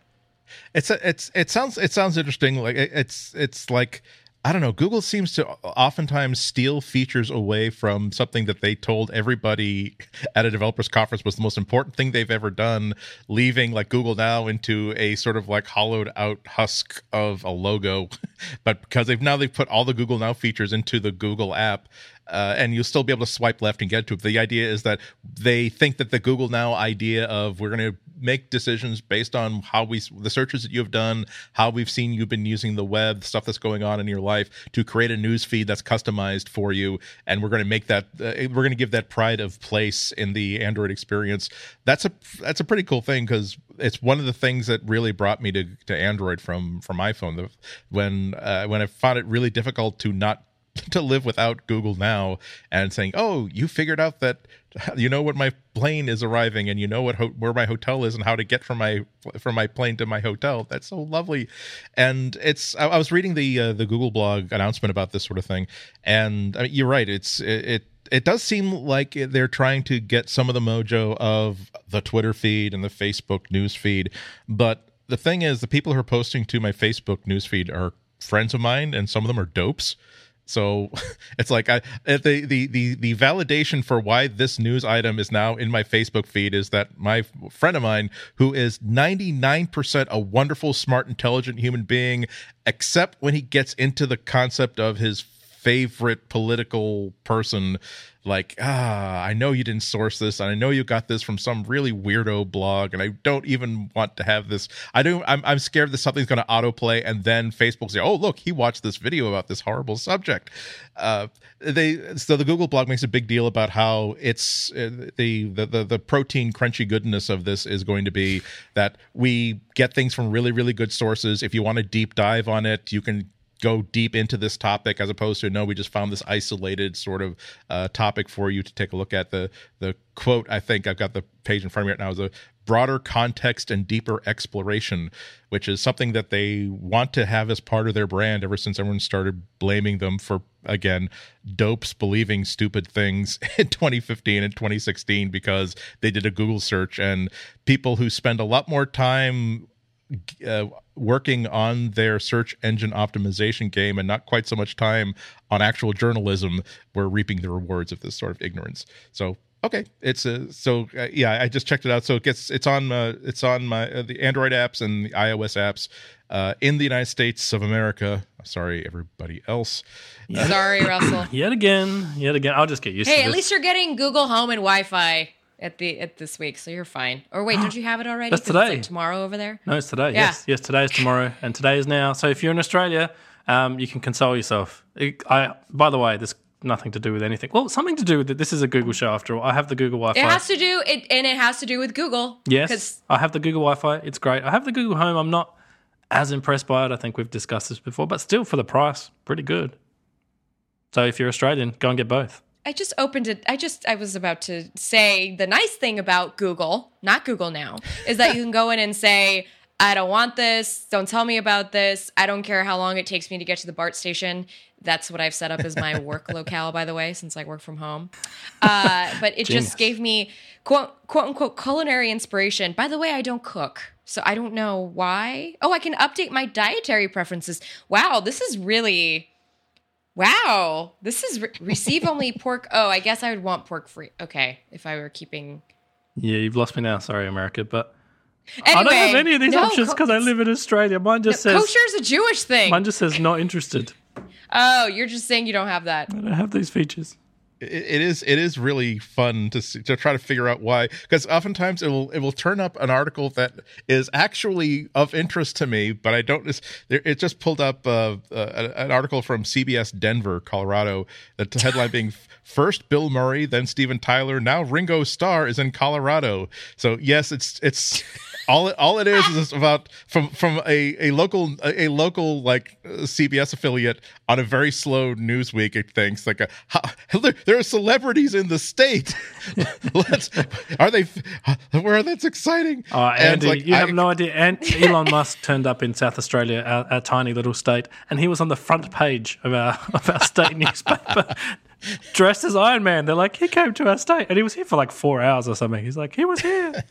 it's a, it's it sounds it sounds interesting like it- it's it's like i don't know. Google seems to oftentimes steal features away from something that they told everybody at a developers conference was the most important thing they've ever done leaving like google now into a sort of like hollowed out husk of a logo. [LAUGHS] But because they've now they've put all the google now features into the google app uh, and you'll still be able to swipe left and get to it. The idea is that they think that the Google Now idea of we're going to make decisions based on how we the searches that you have done, how we've seen you've been using the web, the stuff that's going on in your life, to create a news feed that's customized for you, and we're going to make that uh, we're going to give that pride of place in the Android experience. That's a that's a pretty cool thing because it's one of the things that really brought me to to Android from from iPhone. The, when uh, when I found it really difficult to not [LAUGHS] to live without Google Now and saying, "Oh, you figured out that you know what my plane is arriving and you know what ho- where my hotel is and how to get from my from my plane to my hotel." That's so lovely. And it's I, I was reading the uh, the Google blog announcement about this sort of thing, and I mean, you're right. It's it, it it does seem like they're trying to get some of the mojo of the Twitter feed and the Facebook news feed, but the thing is, the people who are posting to my Facebook news feed are friends of mine, and some of them are dopes. So [LAUGHS] it's like I uh, the the the the validation for why this news item is now in my Facebook feed is that my friend of mine who is 99% a wonderful smart intelligent human being except when he gets into the concept of his favorite political person like ah i know you didn't source this and i know you got this from some really weirdo blog and i don't even want to have this. I don't i'm, I'm scared that something's going to autoplay and then facebook say oh look he watched this video about this horrible subject. Uh they so the google blog makes a big deal about how it's uh, the, the the the protein crunchy goodness of this is going to be that we get things from really really good sources. If you want to deep dive on it you can go deep into this topic as opposed to no we just found this isolated sort of uh, topic for you to take a look at. The the quote i think i've got the page in front of me right now is a broader context and deeper exploration which is something that they want to have as part of their brand ever since everyone started blaming them for again dopes believing stupid things [LAUGHS] in 2015 and 2016 because they did a google search and people who spend a lot more time uh, working on their search engine optimization game and not quite so much time on actual journalism were reaping the rewards of this sort of ignorance. So okay, it's a so uh, yeah, I just checked it out. So it gets it's on uh, it's on my uh, the Android apps and the iOS apps uh, in the United States of America. Sorry, everybody else. Sorry, Russell. [LAUGHS] Yet again, yet again. I'll just get used Hey, to at this. least you're getting Google Home and Wi-Fi at the at this week, so you're fine. Or wait, don't [GASPS] you have it already? That's today. like tomorrow over there. No, it's today. Yeah. Yes, yes, today is tomorrow, and today is now. So if you're in Australia, um, you can console yourself. It- I, by the way, there's nothing to do with anything. Well, something to do with it. This is a Google show after all. I have the Google Wi-Fi. It has to do it, and it has to do with Google. Yes, I have the Google Wi-Fi. It's great. I have the Google Home. I'm not as impressed by it. I think we've discussed this before, but still, for the price, pretty good. So if you're Australian, go and get both. I just opened it. I just I was about to say the nice thing about Google, not Google now, is that you can go in and say, I don't want this. Don't tell me about this. I don't care how long it takes me to get to the BART station. That's what I've set up as my [LAUGHS] work locale, by the way, since I work from home. Uh, but it Genius. just gave me quote quote unquote culinary inspiration. By the way, I don't cook. So I don't know why. Oh, I can update my dietary preferences. Wow, this is really Wow, this is re- [LAUGHS] receive only pork. Oh, I guess I would want pork free. Okay, if I were keeping. Yeah, you've lost me now. Sorry, America, but Anyway, I don't have any of these no, options co- because I live in Australia. Mine just says kosher is a Jewish thing. mine just says not interested. oh, you're just saying you don't have that. I don't have these features. It, it is it is really fun to see, to try to figure out why because oftentimes it will it will turn up an article that is actually of interest to me but i don't it just pulled up uh, uh, an article from cbs denver colorado the headline being [LAUGHS] first bill murray then steven tyler now ringo starr is in colorado so yes it's it's [LAUGHS] all it, all it is is about from from a, a local a, local like uh, CBS affiliate on a very slow news week. It thinks like a, how, there, are celebrities in the state. [LAUGHS] Let's are they where that's exciting. Oh, And, Andy, like, you I- have no idea. And Elon Musk turned up in South Australia, our, our tiny little state, and he was on the front page of our of our state [LAUGHS] newspaper, dressed as Iron Man. They're like, he came to our state, and he was here for like four hours or something. He's like, he was here.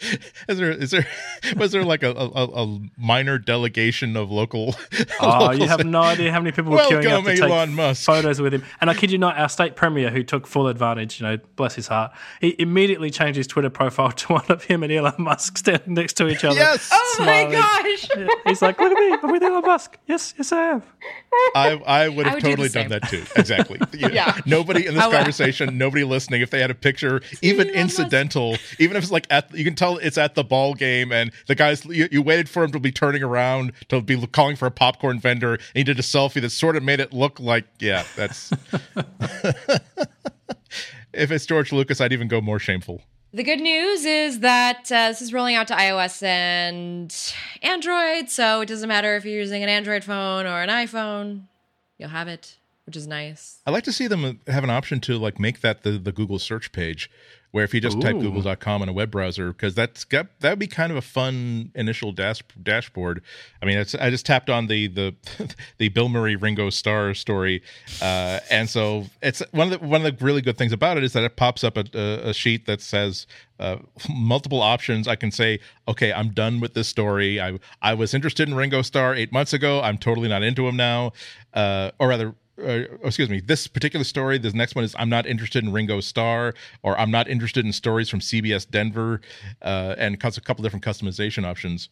[LAUGHS] Is there is there [LAUGHS] was there like a, a, a minor delegation of local? [LAUGHS] Oh, local you have no idea how many people were queuing up Welcome, to Elon take Musk. photos with him. And I kid you not, our state premier, who took full advantage, you know, bless his heart, he immediately changed his Twitter profile to one of him and Elon Musk standing next to each other. Yes, Oh Smiling. my gosh! Yeah, He's like, look at me, I'm with Elon Musk. Yes, yes, I have. I I would I have would totally the done that too. Exactly. You- Yeah. Nobody in this I conversation, nobody listening, if they had a picture, even Elon Musk. incidental, even if it's like at, you can tell it's at the ball game, and the guys you, you waited for him to be turning around to be calling for a popcorn vendor, and he did a selfie that sort of made it look like, yeah, that's. [LAUGHS] if it's George Lucas, I'd even go more shameful. The good news is that uh, this is rolling out to iOS and Android, so it doesn't matter if you're using an Android phone or an iPhone, you'll have it, which is nice. I'd like to see them have an option to like make that the, the Google search page, where if you just type google.com in a web browser, because that's got that would be kind of a fun initial dash, dashboard. I mean, it's, I just tapped on the the [LAUGHS] the Bill Murray Ringo Starr story, uh, and so it's one of the one of the really good things about it is that it pops up a, a, a sheet that says uh, multiple options. I can say, okay, I'm done with this story. I I was interested in Ringo Starr eight months ago. I'm totally not into him now, uh, or rather uh, excuse me, this particular story, this next one is I'm not interested in Ringo Starr, or I'm not interested in stories from CBS Denver, uh, and a couple different customization options.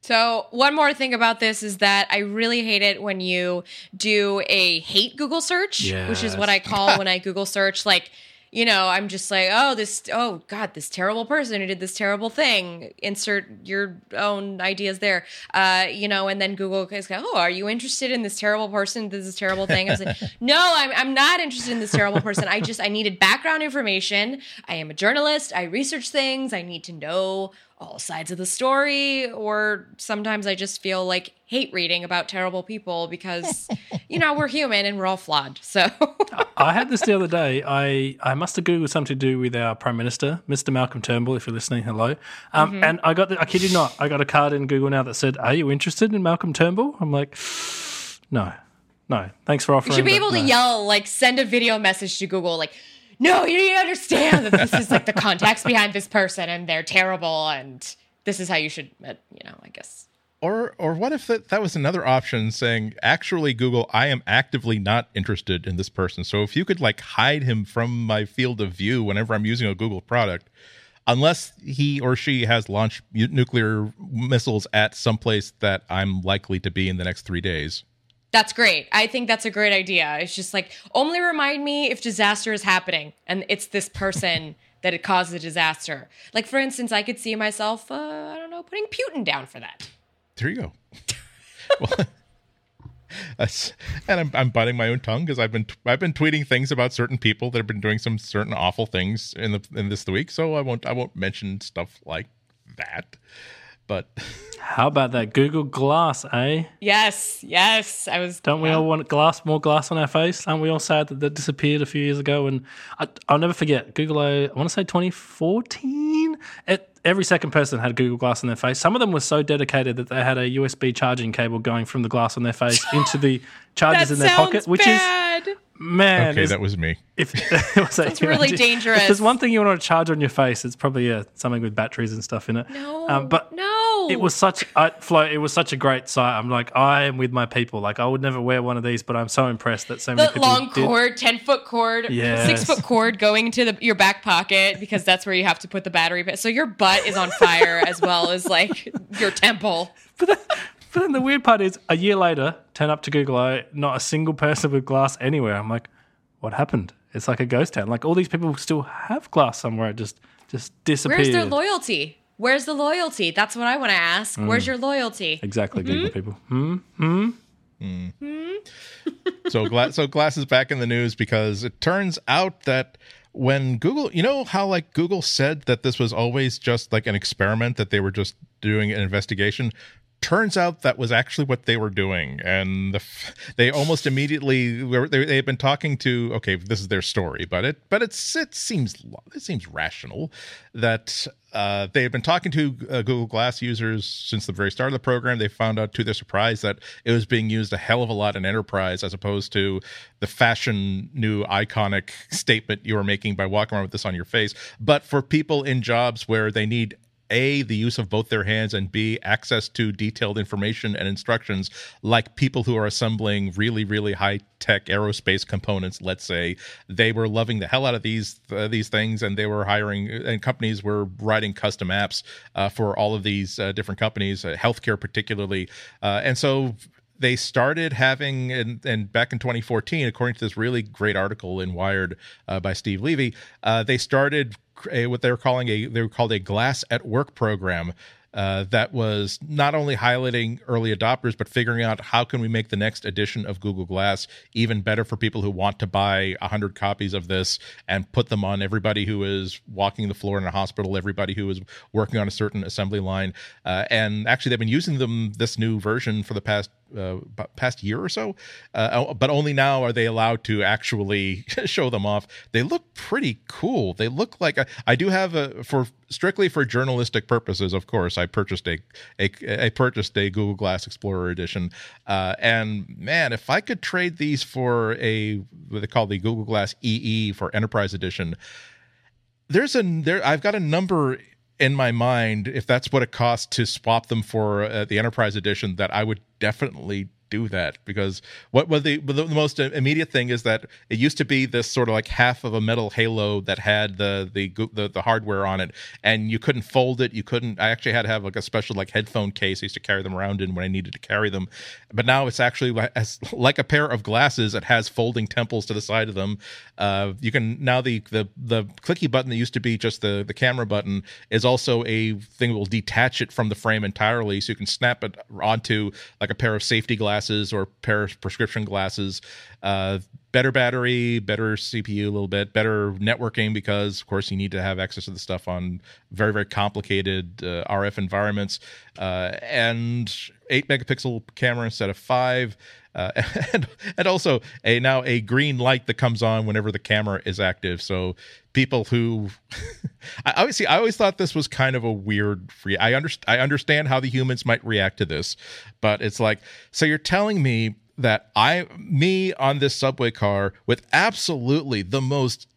So, one more thing about this is that I really hate it when you do a hate Google search, which is what I call when I Google search, like, you know, I'm just like, oh, this, oh, God, this terrible person who did this terrible thing. Insert your own ideas there, uh, you know, and then Google is like, oh, are you interested in this terrible person this terrible thing? I was like, [LAUGHS] no, I'm, I'm not interested in this terrible person. I just, I needed background information. I am a journalist. I research things. I need to know all sides of the story or sometimes i just feel like hate reading about terrible people because [LAUGHS] you know we're human and we're all flawed so I had this the other day. I, I must have Googled something to do with our Prime Minister, Mr. Malcolm Turnbull, if you're listening, hello. Um, Mm-hmm. And I got, the, I kid you not, I got a card in Google now that said, Are you interested in Malcolm Turnbull? I'm like, [SIGHS] No, no. Thanks for offering. you should be but able to yell like send a video message to google like no you need to understand that this is like the context behind this person and they're terrible and this is how you should, uh, you know, I guess. Or or what if that, that was another option saying, actually, Google, I am actively not interested in this person. So if you could like hide him from my field of view whenever I'm using a Google product, unless he or she has launched nuclear missiles at some place that I'm likely to be in the next three days. That's great. I think that's a great idea. It's just like only remind me if disaster is happening and it's this person [LAUGHS] that it caused the disaster. Like for instance, I could see myself, uh, I don't know, putting Putin down for that. There you go. [LAUGHS] well, [LAUGHS] and I'm, I'm biting my own tongue because I've been I've been tweeting things about certain people that have been doing some certain awful things in the in this week. So I won't I won't mention stuff like that. But How about that Google Glass, eh? Yes, yes. I was. Don't we yeah. all want glass, more glass on our face? Aren't we all sad that that disappeared a few years ago? And I, I'll never forget Google. I, I want to say 2014. It, every second person had Google Glass on their face. Some of them were so dedicated that they had a USB charging cable going from the glass on their face into the [LAUGHS] chargers in their sounds pocket, which bad. is man. okay, is- that was me. if [LAUGHS] That's really dangerous. If there's one thing you want to charge on your face, it's probably yeah, something with batteries and stuff in it. No, um, but no. it was such I, Flo. It was such a great sight. I'm like, I am with my people. Like, I would never wear one of these, but I'm so impressed that so many the people long did. cord, ten foot cord, Yes. six foot cord going into the, your back pocket because that's where you have to put the battery. ba- So your butt is on fire as well as like your temple. [LAUGHS] But then the weird part is, a year later, turn up to Google I/O, not a single person with glass anywhere. I'm like, what happened? It's like a ghost town. Like all these people still have glass somewhere. It just just disappeared. Where's their loyalty? Where's the loyalty? That's what I want to ask. Where's your loyalty? Exactly, Mm-hmm. Google people. Hmm. Hmm. so glass so glass is back in the news because it turns out that when google you know how like google said that this was always just like an experiment that they were just doing an investigation turns out that was actually what they were doing and the, they almost immediately they, they had been talking to okay this is their story but it but it's it seems it seems rational that uh, they had been talking to uh, Google Glass users since the very start of the program. They found out to their surprise that it was being used a hell of a lot in enterprise as opposed to the fashion new iconic [LAUGHS] statement you were making by walking around with this on your face. But for people in jobs where they need a the use of both their hands and b access to detailed information and instructions like people who are assembling really really high tech aerospace components. Let's say they were loving the hell out of these uh, these things and they were hiring and companies were writing custom apps uh, for all of these uh, different companies uh, healthcare particularly. Uh, and so they started having and, and back in 2014 according to this really great article in wired uh, by steve levy uh, they started a, what they were calling a they were called a glass at work program uh, that was not only highlighting early adopters but figuring out how can we make the next edition of google glass even better for people who want to buy 100 copies of this and put them on everybody who is walking the floor in a hospital everybody who is working on a certain assembly line. Uh, and actually they've been using them this new version for the past uh, past year or so, uh, but only now are they allowed to actually [LAUGHS] show them off. They look pretty cool. They look like I, I do have a for strictly for journalistic purposes. Of course, I purchased a a I purchased a Google Glass Explorer edition, uh, and man, if I could trade these for a what they call the Google Glass EE for Enterprise Edition, there's a there I've got a number in my mind if that's what it costs to swap them for uh, the enterprise edition that I would definitely do that because what was the the most immediate thing is that it used to be this sort of like half of a metal halo that had the the the, the hardware on it and you couldn't fold it you couldn't I actually had to have like a special like headphone case I used to carry them around in when I needed to carry them but now it's actually [LAUGHS] like a pair of glasses it has folding temples to the side of them uh, you can now the the the clicky button that used to be just the the camera button is also a thing that will detach it from the frame entirely so you can snap it onto like a pair of safety glasses or pair of prescription glasses. Uh, better battery better cpu a little bit better networking because of course you need to have access to the stuff on very very complicated uh, rf environments. Uh, and 8 megapixel camera instead of 5 uh, [LAUGHS] and, and also a now a green light that comes on whenever the camera is active. So people who [LAUGHS] I obviously I always thought this was kind of a weird free. I understand I understand how the humans might react to this, but it's like so you're telling me that I me on this subway car with absolutely the most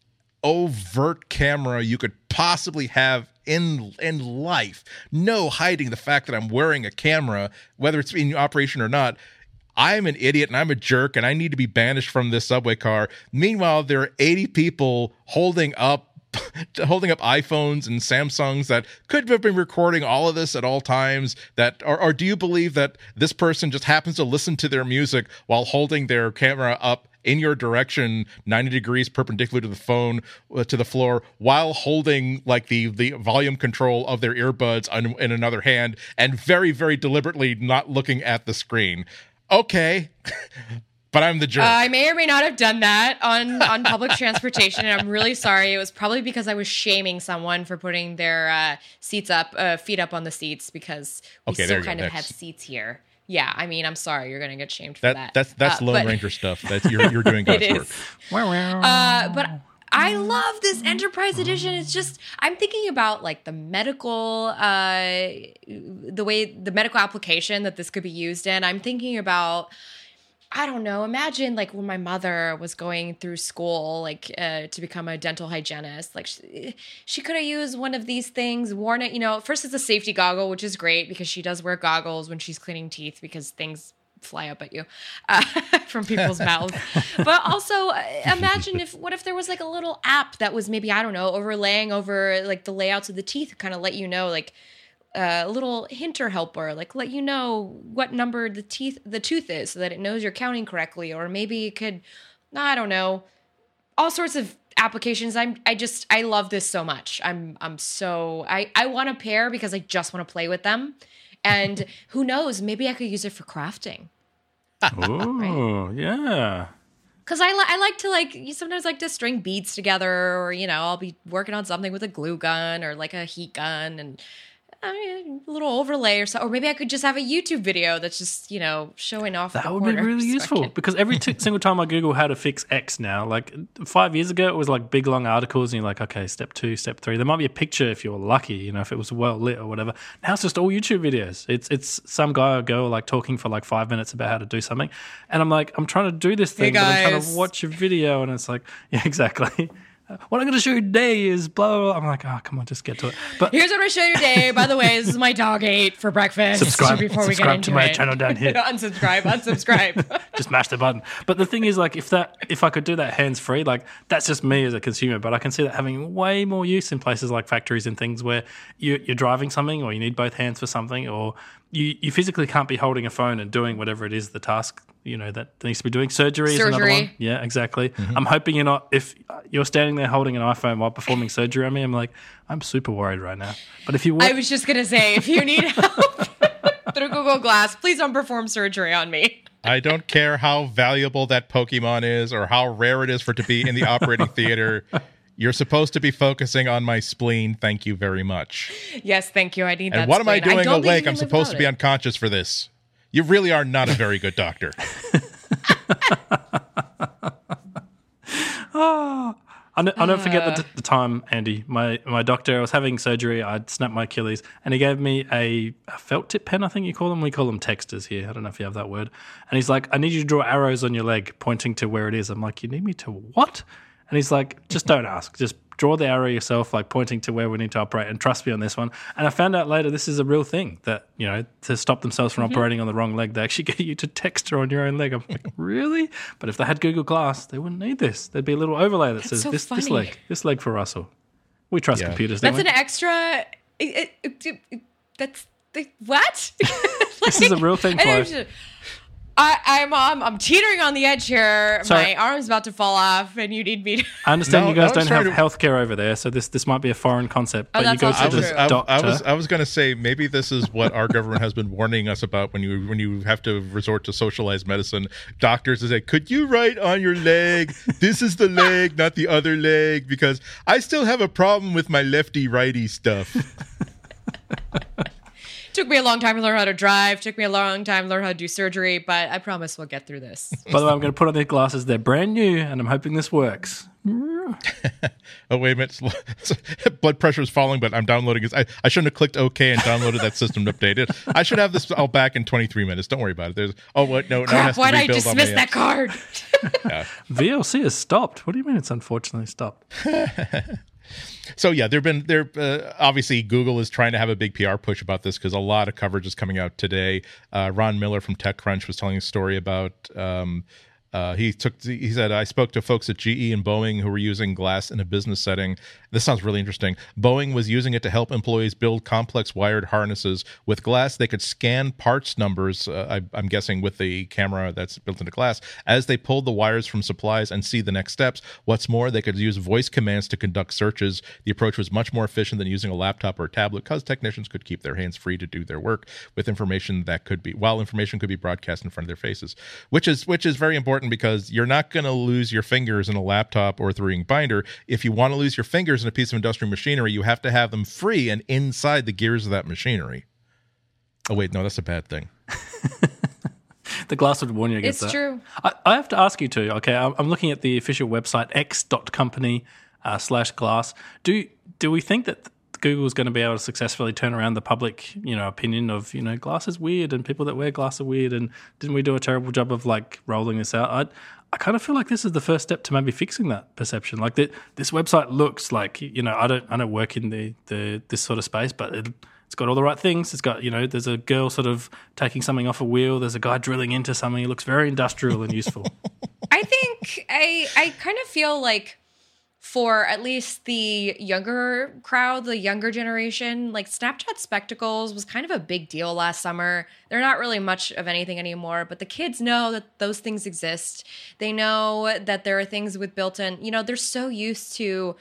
overt camera you could possibly have in in life. No hiding the fact that I'm wearing a camera, whether it's in operation or not. I'm an idiot and I'm a jerk and I need to be banished from this subway car. Meanwhile, there are 80 people holding up [LAUGHS] holding up iPhones and Samsungs that could have been recording all of this at all times that or, or do you believe that this person just happens to listen to their music while holding their camera up in your direction 90 degrees perpendicular to the phone uh, to the floor while holding like the the volume control of their earbuds on, in another hand and very very deliberately not looking at the screen okay [LAUGHS] but I'm the jerk. Uh, I may or may not have done that on on public transportation, and I'm really sorry. It was probably because I was shaming someone for putting their uh, seats up, uh, feet up on the seats, because we Okay, still you go, kind of next. have seats here. Yeah, I mean, I'm sorry, you're gonna get shamed for that, that. that's that's Uh, Lone but- Ranger stuff. That's you're you're doing [LAUGHS] God's It work. is. Uh, but I love this Enterprise Edition. It's just I'm thinking about like the medical, uh, the way the medical application that this could be used in. I'm thinking about. I don't know. Imagine like when my mother was going through school, like uh, to become a dental hygienist. Like she, she could have used one of these things, worn it. You know, first it's a safety goggle, which is great because she does wear goggles when she's cleaning teeth because things fly up at you uh, [LAUGHS] from people's [LAUGHS] mouths. But also, uh, imagine if what if there was like a little app that was maybe I don't know overlaying over like the layouts of the teeth, kind of let you know like uh, a little hinter helper, like let you know what number the teeth the tooth is, so that it knows you're counting correctly, or maybe it could, I don't know, all sorts of applications. I'm I just I love this so much. I'm I'm so I I want a pair because I just want to play with them, and who knows, maybe I could use it for crafting. Oh, yeah. Cause I, li- I like to like you sometimes like to string beads together, or you know I'll be working on something with a glue gun or like a heat gun, and I mean, a little overlay or so. Or maybe I could just have a YouTube video that's just you know showing off. That the would be really [LAUGHS] so useful can- because every t- [LAUGHS] single time I Google how to fix X now, like five years ago, it was like big long articles, and you're like, okay, step two, step three. There might be a picture if you're lucky, you know, if it was well lit or whatever. Now it's just all YouTube videos. It's it's some guy or girl like talking for like five minutes about how to do something, and I'm like, I'm trying to do this thing, but I'm trying to watch a video, and it's like, [LAUGHS] yeah, exactly. What I'm going to show you today is blah, blah, blah. I'm like, oh, come on, just get to it. But Here's what I'm going to show you today. By the way, this is my dog ate for breakfast. Subscribe- before we get subscribe into to my it. channel down here. [LAUGHS] unsubscribe. Unsubscribe. [LAUGHS] just mash the button. But the thing is, like, if that if I could do that hands free, like that's just me as a consumer. But I can see that having way more use in places like factories and things where you, you're driving something, or you need both hands for something, or you you physically can't be holding a phone and doing whatever it is the task you know that needs to be doing. Surgery, is another Surgery. one. Yeah, exactly. Mm-hmm. I'm hoping you're not. If you're standing there holding an iPhone while performing surgery on me, I'm like, I'm super worried right now. But if you I was just gonna say, if you need [LAUGHS] help [LAUGHS] through Google Glass, please don't perform surgery on me. I don't care how valuable that Pokemon is or how rare it is for it to be in the operating theater. [LAUGHS] You're supposed to be focusing on my spleen. Thank you very much. Yes, thank you. I need that. And what am I doing don't awake? I'm supposed to be it. unconscious for this. You really are not a very good doctor. [LAUGHS] Ah, I ne- I'll never forget the, uh. the time, Andy. My my doctor, I was having surgery. I'd snapped my Achilles, and he gave me a, a felt tip pen. I think you call them. We call them textas here. I don't know if you have that word. And he's like, "I need you to draw arrows on your leg, pointing to where it is." I'm like, "You need me to what?" And he's like, "Just don't ask. Just draw the arrow yourself, like pointing to where we need to operate, and trust me on this one." And I found out later this is a real thing that you know to stop themselves from mm-hmm. operating on the wrong leg, they actually [LAUGHS] get you to texta on your own leg. I'm like, [LAUGHS] really? But if they had Google Glass, they wouldn't need this. There'd be a little overlay that says so this this leg, this leg for Russell. We trust Yeah. computers. That's don't an we? extra. It, it, it, it- that's the, what? [LAUGHS] This is a real thing, I Chloe. I, I'm um, I'm teetering on the edge here. Sorry. My arm's about to fall off, and you need me to. I understand No, you guys I don't trying have to- healthcare over there, so this this might be a foreign concept. But you that's go also to I the was, true. I, doctor. I was, I was going to say maybe this is what our government has been warning us about when you when you have to resort to socialized medicine. Doctors say, "Could you write on your leg? This is the leg, not the other leg, because I still have a problem with my lefty righty stuff." [LAUGHS] Took me a long time to learn how to drive. Took me a long time to learn how to do surgery, but I promise we'll get through this. By the way, I'm going to put on these glasses. They're brand new, and I'm hoping this works. [LAUGHS] Oh wait a minute, [LAUGHS] blood pressure is falling, but I'm downloading this. I, I shouldn't have clicked OK and downloaded that system to update it. I should have this all back in 23 minutes. Don't worry about it. There's oh what no, now it Crap! has Why did I rebuild on dismiss that apps. card? [LAUGHS] Yeah. VLC has stopped. What do you mean it's unfortunately stopped? So yeah, there've been there. Uh, obviously, Google is trying to have a big PR push about this because a lot of coverage is coming out today. Uh, Ron Miller from TechCrunch was telling a story about. Um, uh, he took. He said, "I spoke to folks at GE and Boeing who were using glass in a business setting. This sounds really interesting. Boeing was using it to help employees build complex wired harnesses with glass. They could scan parts numbers. Uh, I, am guessing with the camera that's built into glass as they pulled the wires from supplies and see the next steps. What's more, they could use voice commands to conduct searches. The approach was much more efficient than using a laptop or a tablet because technicians could keep their hands free to do their work with information that could be while information could be broadcast in front of their faces, which is which is very important." Important because you're not going to lose your fingers in a laptop or a 3 ring binder. If you want to lose your fingers in a piece of industrial machinery, you have to have them free and inside the gears of that machinery. Oh wait, no, that's a bad thing. [LAUGHS] the glass would warn you against it's that. true. I, I, have to ask you too. Okay, I'm, I'm looking at the official website x.company uh, slash glass. Do do we think that Google is going to be able to successfully turn around the public, you know, opinion of you know glass is weird and people that wear glass are weird and didn't we do a terrible job of like rolling this out? I I kind of feel like this is the first step to maybe fixing that perception. Like that, this website looks like you know I don't I don't work in the the this sort of space, but it, it's got all the right things. It's got, you know, there's a girl sort of taking something off a wheel. There's a guy drilling into something. It looks very industrial and useful. [LAUGHS] I think I I kind of feel like for at least the younger crowd, the younger generation, like Snapchat spectacles was kind of a big deal last summer. They're not really much of anything anymore, but the kids know that those things exist. They know that there are things with built in, you know, they're so used to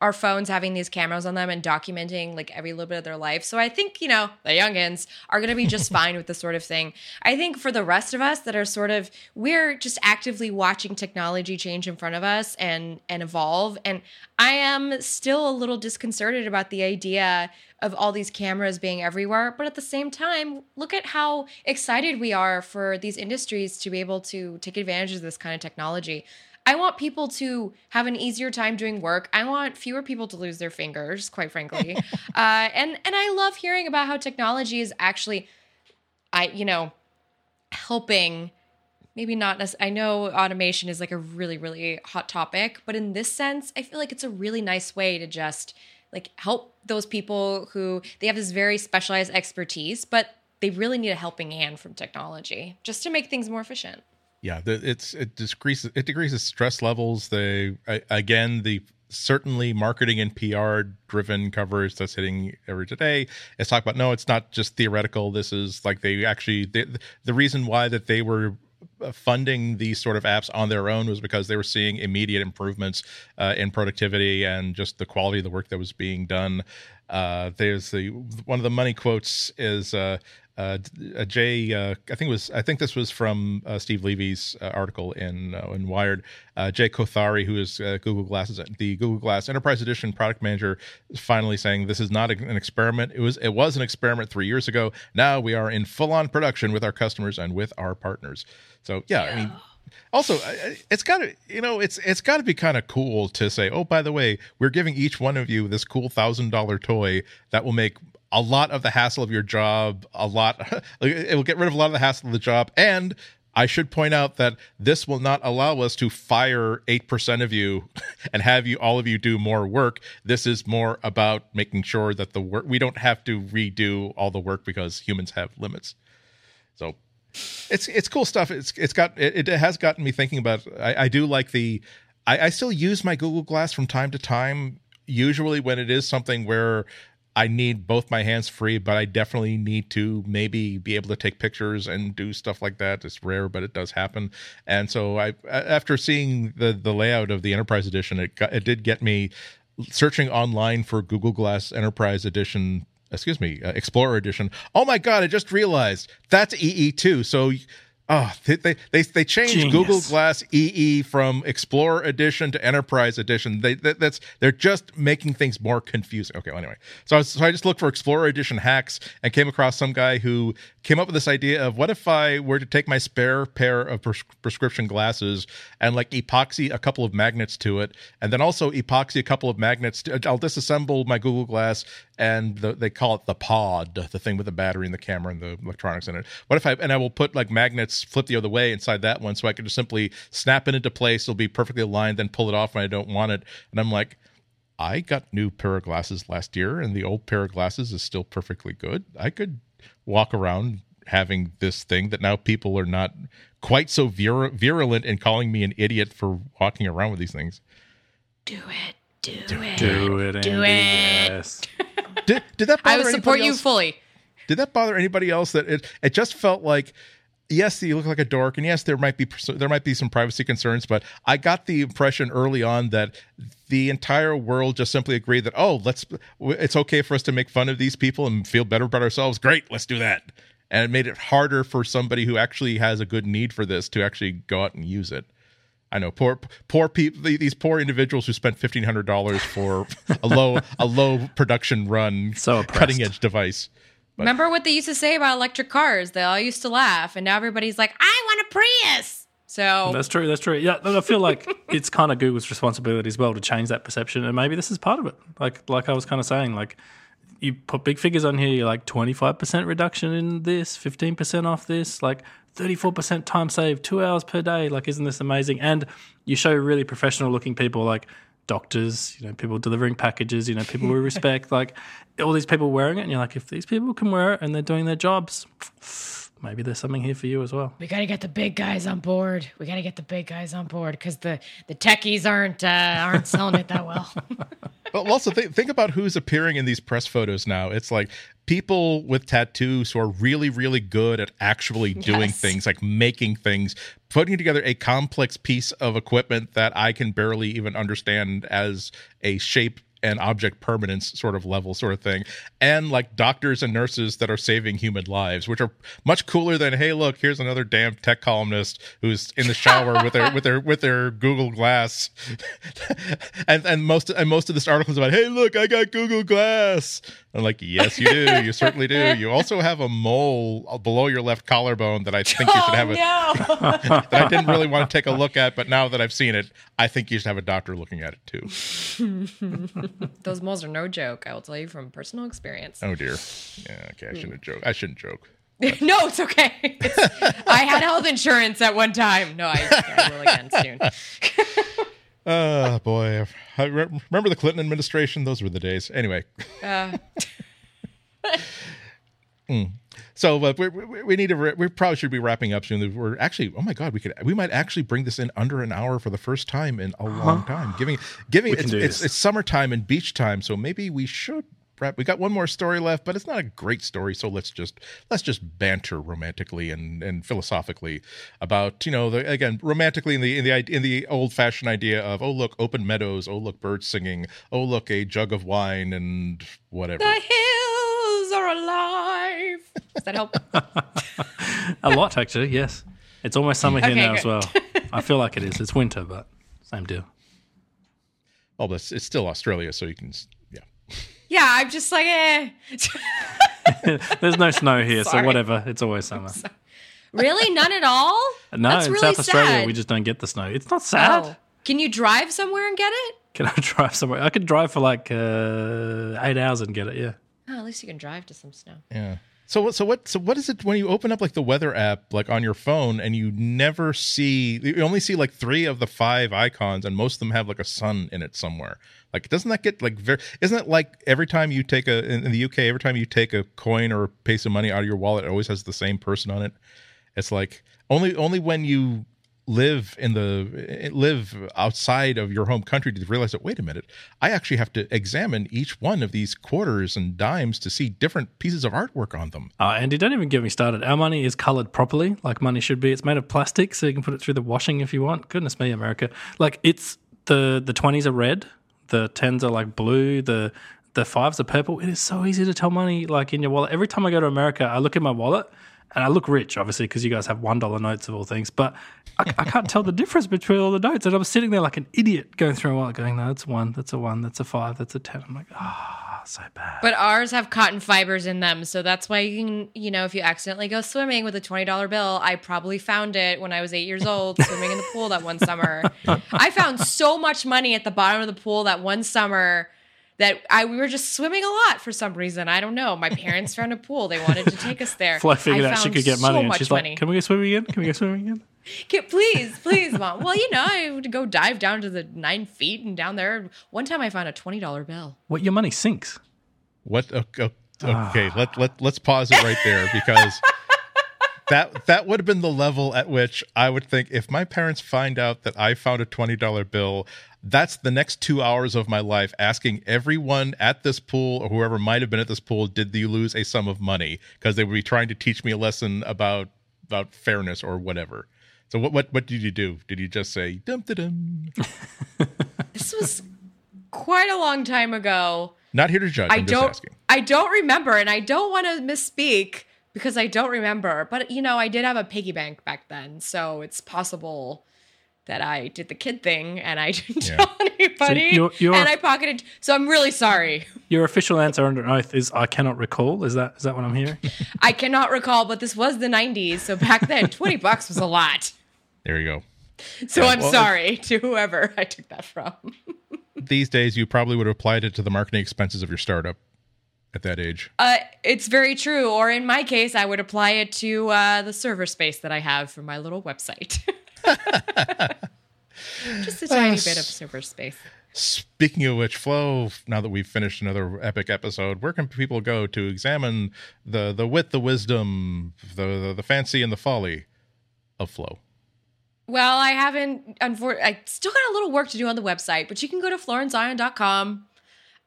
our phones having these cameras on them and documenting like every little bit of their life. So I think, you know, the youngins are going to be just [LAUGHS] fine with this sort of thing. I think for the rest of us that are sort of we're just actively watching technology change in front of us and and evolve and I am still a little disconcerted about the idea of all these cameras being everywhere, but at the same time, look at how excited we are for these industries to be able to take advantage of this kind of technology. I want people to have an easier time doing work. I want fewer people to lose their fingers, quite frankly. [LAUGHS] uh, and and I love hearing about how technology is actually, I you know, helping. Maybe not. I know automation is like a really really hot topic, but in this sense, I feel like it's a really nice way to just like help those people who they have this very specialized expertise, but they really need a helping hand from technology just to make things more efficient yeah it's it decreases it decreases stress levels. They I, again the certainly marketing and pr driven coverage that's hitting every today is talk about no it's not just theoretical. This is like they actually they, the reason why that they were uh, funding these sort of apps on their own was because they were seeing immediate improvements uh, in productivity and just the quality of the work that was being done. Uh, there's the one of the money quotes is uh, uh, uh, Jay, uh, I think it was, I think this was from uh, Steve Levy's uh, article in uh, in Wired. Jay Kothari, who is Google Glasses, the Google Glass Enterprise Edition product manager, is finally saying this is not an experiment. It was it was an experiment three years ago. Now we are in full on production with our customers and with our partners. So yeah, yeah. I mean also it's got to you know it's it's got to be kind of cool to say oh by the way we're giving each one of you this cool thousand dollar toy that will make a lot of the hassle of your job, a lot, [LAUGHS] it will get rid of a lot of the hassle of the job. And I should point out that this will not allow us to fire 8% of you [LAUGHS] and have you, all of you do more work. This is more about making sure that the work, we don't have to redo all the work because humans have limits. So it's, it's cool stuff. It's, it's got, it, it has gotten me thinking about, I, I do like the, I, I still use my Google Glass from time to time usually when it is something where I need both my hands free, but I definitely need to maybe be able to take pictures and do stuff like that. It's rare, but it does happen. And so I, after seeing the the layout of the Enterprise Edition, it got, it did get me searching online for Google Glass Enterprise Edition. Excuse me, uh, Explorer Edition. Oh my God! I just realized that's EE2. So Oh, they they they changed Genius. Google Glass EE from Explorer Edition to Enterprise Edition. They that, that's they're just making things more confusing. Okay, well, anyway, so I, was, so I just looked for Explorer Edition hacks and came across some guy who came up with this idea of what if I were to take my spare pair of pres- prescription glasses and like epoxy a couple of magnets to it, and then also epoxy a couple of magnets. To, I'll disassemble my Google Glass and the, they call it the pod, the thing with the battery and the camera and the electronics in it. What if I and I will put like magnets flip the other way inside that one, so I can just simply snap it into place. It'll be perfectly aligned, then pull it off when I don't want it. And I'm like, I got new pair of glasses last year, and the old pair of glasses is still perfectly good. I could walk around having this thing that now people are not quite so vir- virulent in calling me an idiot for walking around with these things. Do it. Do, it. Do it, Do Andy, it. Yes. Did, did that bother I would support anybody you else? fully. Did that bother anybody else? That it it just felt like. Yes, you look like a dork, and yes, there might be there might be some privacy concerns, but I got the impression early on that the entire world just simply agreed that oh, let's it's okay for us to make fun of these people and feel better about ourselves. Great, let's do that, and it made it harder for somebody who actually has a good need for this to actually go out and use it. I know poor poor people these poor individuals who spent fifteen hundred dollars for a low a low production run So cutting edge device. Remember what they used to say about electric cars? They all used to laugh, and now everybody's like, "I want a Prius." So That's true. That's true. Yeah, I feel like [LAUGHS] it's kind of Google's responsibility as well to change that perception, and maybe this is part of it. Like, like I was kind of saying, like you put big figures on here, you're like twenty five percent reduction in this, fifteen percent off this, like thirty four percent time saved, two hours per day. Like, isn't this amazing? And you show really professional looking people, like doctors, you know, people delivering packages, you know, people we [LAUGHS] respect, like all these people wearing it, and you're like, if these people can wear it and they're doing their jobs. Maybe there's something here for you as well. we got to get the big guys on board. We got to get the big guys on board because the the techies aren't uh, aren't selling it that well. [LAUGHS] [LAUGHS] But also think think about who's appearing in these press photos now. It's like people with tattoos who are really really good at actually doing Yes. things, like making things, putting together a complex piece of equipment that I can barely even understand as a shape and object permanence sort of level sort of thing. And like doctors and nurses that are saving human lives which are much cooler than hey look here's another damn tech columnist who's in the shower with their with their with their google glass. [LAUGHS] And and most and most of this article is about hey look i got google glass i'm like yes you do you certainly do you also have a mole uh, below your left collarbone that i think you should have a [LAUGHS] oh, no! [LAUGHS] that i didn't really want to take a look at but now that i've seen it i think you should have a doctor looking at it too [LAUGHS] Those moles are no joke. I will tell you from personal experience. oh dear yeah okay i shouldn't joke i shouldn't joke no, it's okay. It's- I had health insurance at one time. No, I, I will again soon. Oh boy, I re- remember the Clinton administration? Those were the days. Anyway, Uh, [LAUGHS] so uh, we, we, we need to. Re- we probably should be wrapping up soon. We're actually. Oh my god, we could. We might actually bring this in under an hour for the first time in a long time. Giving, giving. It's, it's it's summertime and beach time, so maybe we should. Wrap. We got one more story left, but it's not a great story. So let's just let's just banter romantically and, and philosophically about you know the, again romantically in the in the in the old fashioned idea of oh look open meadows oh look birds singing oh look a jug of wine and whatever. the hills are alive. Does that help? [LAUGHS] A lot, actually. Yes, it's almost summer here Okay, now as well. [LAUGHS] I feel like it is. It's winter, but same deal. Oh, but it's, it's still Australia, so you can, s- yeah. Yeah, I'm just like, eh. [LAUGHS] There's no snow [LAUGHS] here, so Sorry. whatever. It's always summer. really? None at all? [LAUGHS] No, That's in really South Australia, sad. we just don't get the snow. It's not sad. Oh. Can you drive somewhere and get it? Can I drive somewhere? I could drive for like uh, eight hours and get it. Yeah. Oh, at least you can drive to some snow. Yeah. So what? So what? So what is it when you open up like the weather app, like on your phone, and you never see? You only see like three of the five icons, and most of them have like a sun in it somewhere. Like, doesn't that get like very? Isn't it like every time you take a in, the UK, every time you take a coin or a piece of money out of your wallet, it always has the same person on it. It's like only only when you live in the live outside of your home country to realize that wait a minute i actually have to examine each one of these quarters and dimes to see different pieces of artwork on them Uh, Andy, don't even get me started. Our money is colored properly, like money should be. It's made of plastic, so you can put it through the washing if you want. Goodness me, America! Like it's the the twenties are red, the tens are like blue, the the fives are purple. It is so easy to tell money like in your wallet. Every time I go to America, I look in my wallet. And I look rich, obviously, because you guys have one dollar notes of all things. But I, I can't tell the difference between all the notes. And I'm sitting there like an idiot, going through a wallet, going, "No, that's one, that's a one, that's a five, that's a ten. I'm like, ah, so bad. But ours have cotton fibers in them, so that's why you can, you know, if you accidentally go swimming with a twenty dollar bill, I probably found it when I was eight years old [LAUGHS] swimming in the pool that one summer. I found so much money at the bottom of the pool that one summer that I we were just swimming a lot for some reason. I don't know. My parents found a pool; they wanted to take us there. [LAUGHS] Flo figured I out she could get so money, and she's money. like, "Can we go swimming again? Can we go swimming again?" Can, please, please, mom. Well, you know, I would go dive down to the nine feet and down there. One time I found a twenty dollar bill. What your money sinks. What? Okay, okay let let let's pause it right there because [LAUGHS] that that would have been the level at which I would think if my parents find out that I found a twenty dollar bill, that's the next two hours of my life asking everyone at this pool or whoever might have been at this pool, did you lose a sum of money? Because they would be trying to teach me a lesson about about fairness or whatever. So what what what did you do? Did you just say dum da dum? [LAUGHS] This was quite a long time ago. Not here to judge. I I'm just don't. asking. I don't remember, and I don't want to misspeak because I don't remember. But you know, I did have a piggy bank back then, so it's possible that I did the kid thing and I [LAUGHS] didn't Yeah. tell anybody, you're- you're- and I pocketed. So I'm really sorry. Your official answer under oath is I cannot recall. Is that is that what I'm hearing? [LAUGHS] I cannot recall, but this was the '90s, so back then, twenty bucks was a lot. There you go. So Yeah, I'm well, sorry [LAUGHS] to whoever I took that from. [LAUGHS] These days, you probably would have applied it to the marketing expenses of your startup at that age. Uh, it's very true. Or in my case, I would apply it to uh, the server space that I have for my little website. [LAUGHS] Just a tiny bit of server space. Speaking of which, Flo, now that we've finished another epic episode, where can people go to examine the the wit, the wisdom, the the, the fancy, and the folly of Flo? Well, I haven't, unfor- I still got a little work to do on the website, but you can go to florenceion.com.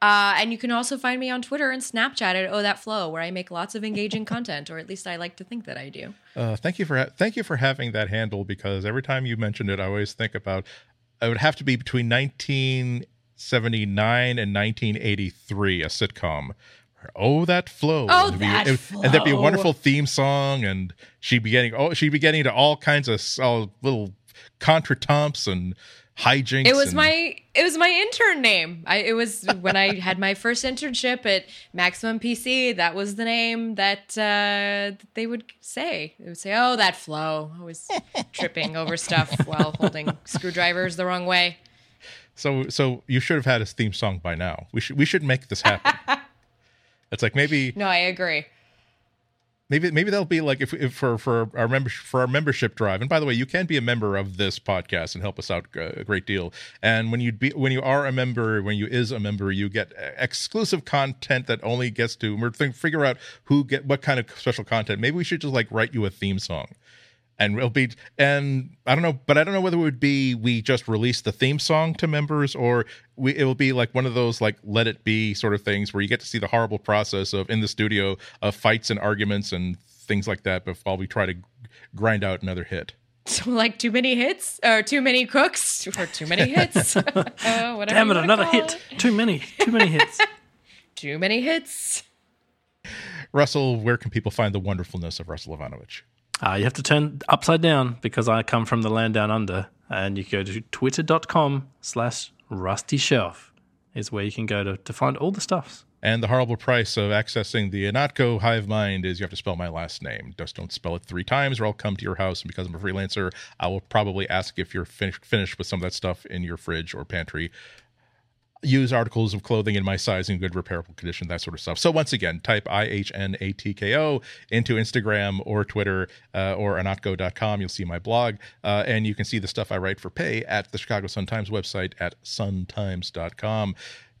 Uh, and you can also find me on Twitter and Snapchat at Oh That Flo, where I make lots of engaging content, or at least I like to think that I do. Uh, thank you for ha- thank you for having that handle because every time you mention it, I always think about it would have to be between 1979 and 1983, a sitcom. Oh, that flow! Oh, And it'd be- that it- and there'd be a wonderful theme song, and she'd be getting oh, she'd be getting into all kinds of little contretemps and hijinks. It was and- my it was my intern name. I it was when I had my first internship at Maximum PC. That was the name that uh, that they would say. They would say, "Oh, that flow." I was [LAUGHS] tripping over stuff while holding screwdrivers the wrong way. So so you should have had a theme song by now. We should we should make this happen. [LAUGHS] it's like maybe No, I agree. maybe maybe that'll be like if, if for for our member for our membership drive. And by the way you can be a member of this podcast and help us out a great deal. And when you be when you are a member when you is a member you get exclusive content that only gets to we're figure out who get what kind of special content. Maybe we should just like write you a theme song and it'll be and i don't know but i don't know whether it would be we just release the theme song to members or we it will be like one of those like let it be sort of things where you get to see the horrible process of in the studio of fights and arguments and things like that before we try to grind out another hit So like too many hits or too many cooks or too many hits. [LAUGHS] uh, whatever Damn it, another hit. it. Too many. Too many hits. [LAUGHS] [LAUGHS] Too many hits. russell where can people find the wonderfulness of russell ivanovic Uh, you have to turn upside down because I come from the land down under. And you go to twitter.com slash rustyshelf is where you can go to, to find all the stuffs. And the horrible price of accessing the Ihnatko Hive Mind is you have to spell my last name. Just don't spell it three times, or I'll come to your house. And because I'm a freelancer, I will probably ask if you're finished finished with some of that stuff in your fridge or pantry. Use articles of clothing in my size in good repairable condition, that sort of stuff. So once again, type I H N A T K O into Instagram or Twitter uh, or ihnatko.com. You'll see my blog, uh, and you can see the stuff I write for pay at the Chicago Sun Times website at suntimes.com.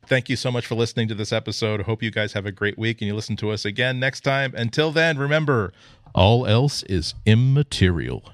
Thank you so much for listening to this episode. Hope you guys have a great week and you listen to us again next time. Until then, remember, all else is immaterial.